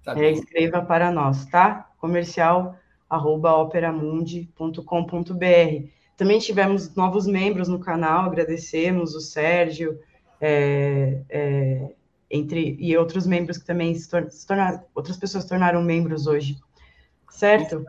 Tá é, escreva para nós, tá? Comercial arroba operamundi.com.br. Também tivemos novos membros no canal, agradecemos o Sérgio, é, é, entre e outros membros que também se, tor se tornaram, outras pessoas se tornaram membros hoje, certo?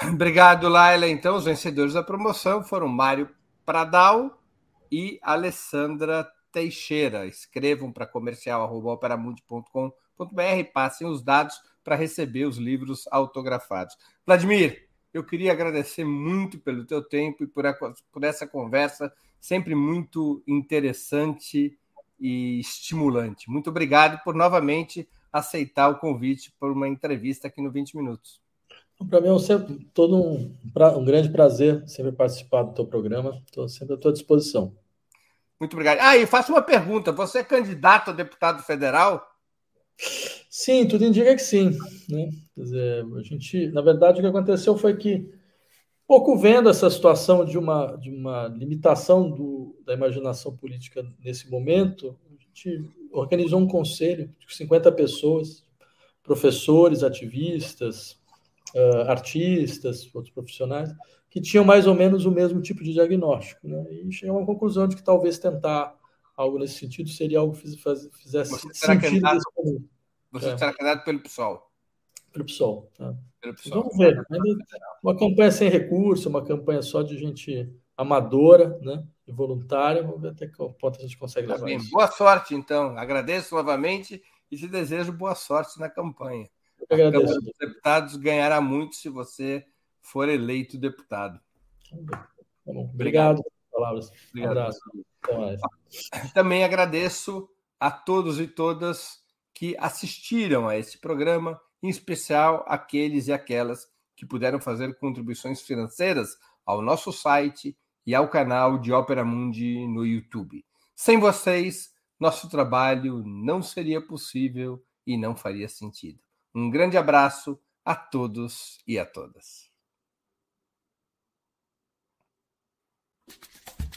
Obrigado, Laila. Então, os vencedores da promoção foram Mário Pradal e Alessandra Teixeira. Escrevam para comercial.operamundi.com.br www.vladimir.br, passem os dados para receber os livros autografados. Vladimir, eu queria agradecer muito pelo teu tempo e por, a, por essa conversa sempre muito interessante e estimulante. Muito obrigado por novamente aceitar o convite para uma entrevista aqui no 20 Minutos. Para mim é sempre todo um, um, grande prazer sempre participar do teu programa. Estou sempre à tua disposição. Muito obrigado. Ah, e faço uma pergunta. Você é candidato a deputado federal? Sim, tudo indica que sim. Né? Dizer, a gente, na verdade, o que aconteceu foi que, pouco vendo essa situação de uma, de uma limitação do, da imaginação política nesse momento, a gente organizou um conselho de 50 pessoas, professores, ativistas, uh, artistas, outros profissionais, que tinham mais ou menos o mesmo tipo de diagnóstico. Né? E chegou a uma conclusão de que talvez tentar algo nesse sentido seria algo que fizesse você sentido. Candidato, você é. será candidato pelo PSOL. Pelo PSOL. Tá? Pelo PSOL. Vamos ver. Uma campanha sem recurso, uma campanha só de gente amadora, né? E voluntária. Vamos ver até que ponto a gente consegue levar bem. isso. Boa sorte, então. Agradeço novamente e te desejo boa sorte na campanha. Eu agradeço. Os deputados ganhará muito se você for eleito deputado. Tá bom. Obrigado. Palavras. Obrigado. Um abraço. Também agradeço a todos e todas que assistiram a esse programa, em especial aqueles e aquelas que puderam fazer contribuições financeiras ao nosso site e ao canal de Ópera Mundi no YouTube. Sem vocês, nosso trabalho não seria possível e não faria sentido. Um grande abraço a todos e a todas.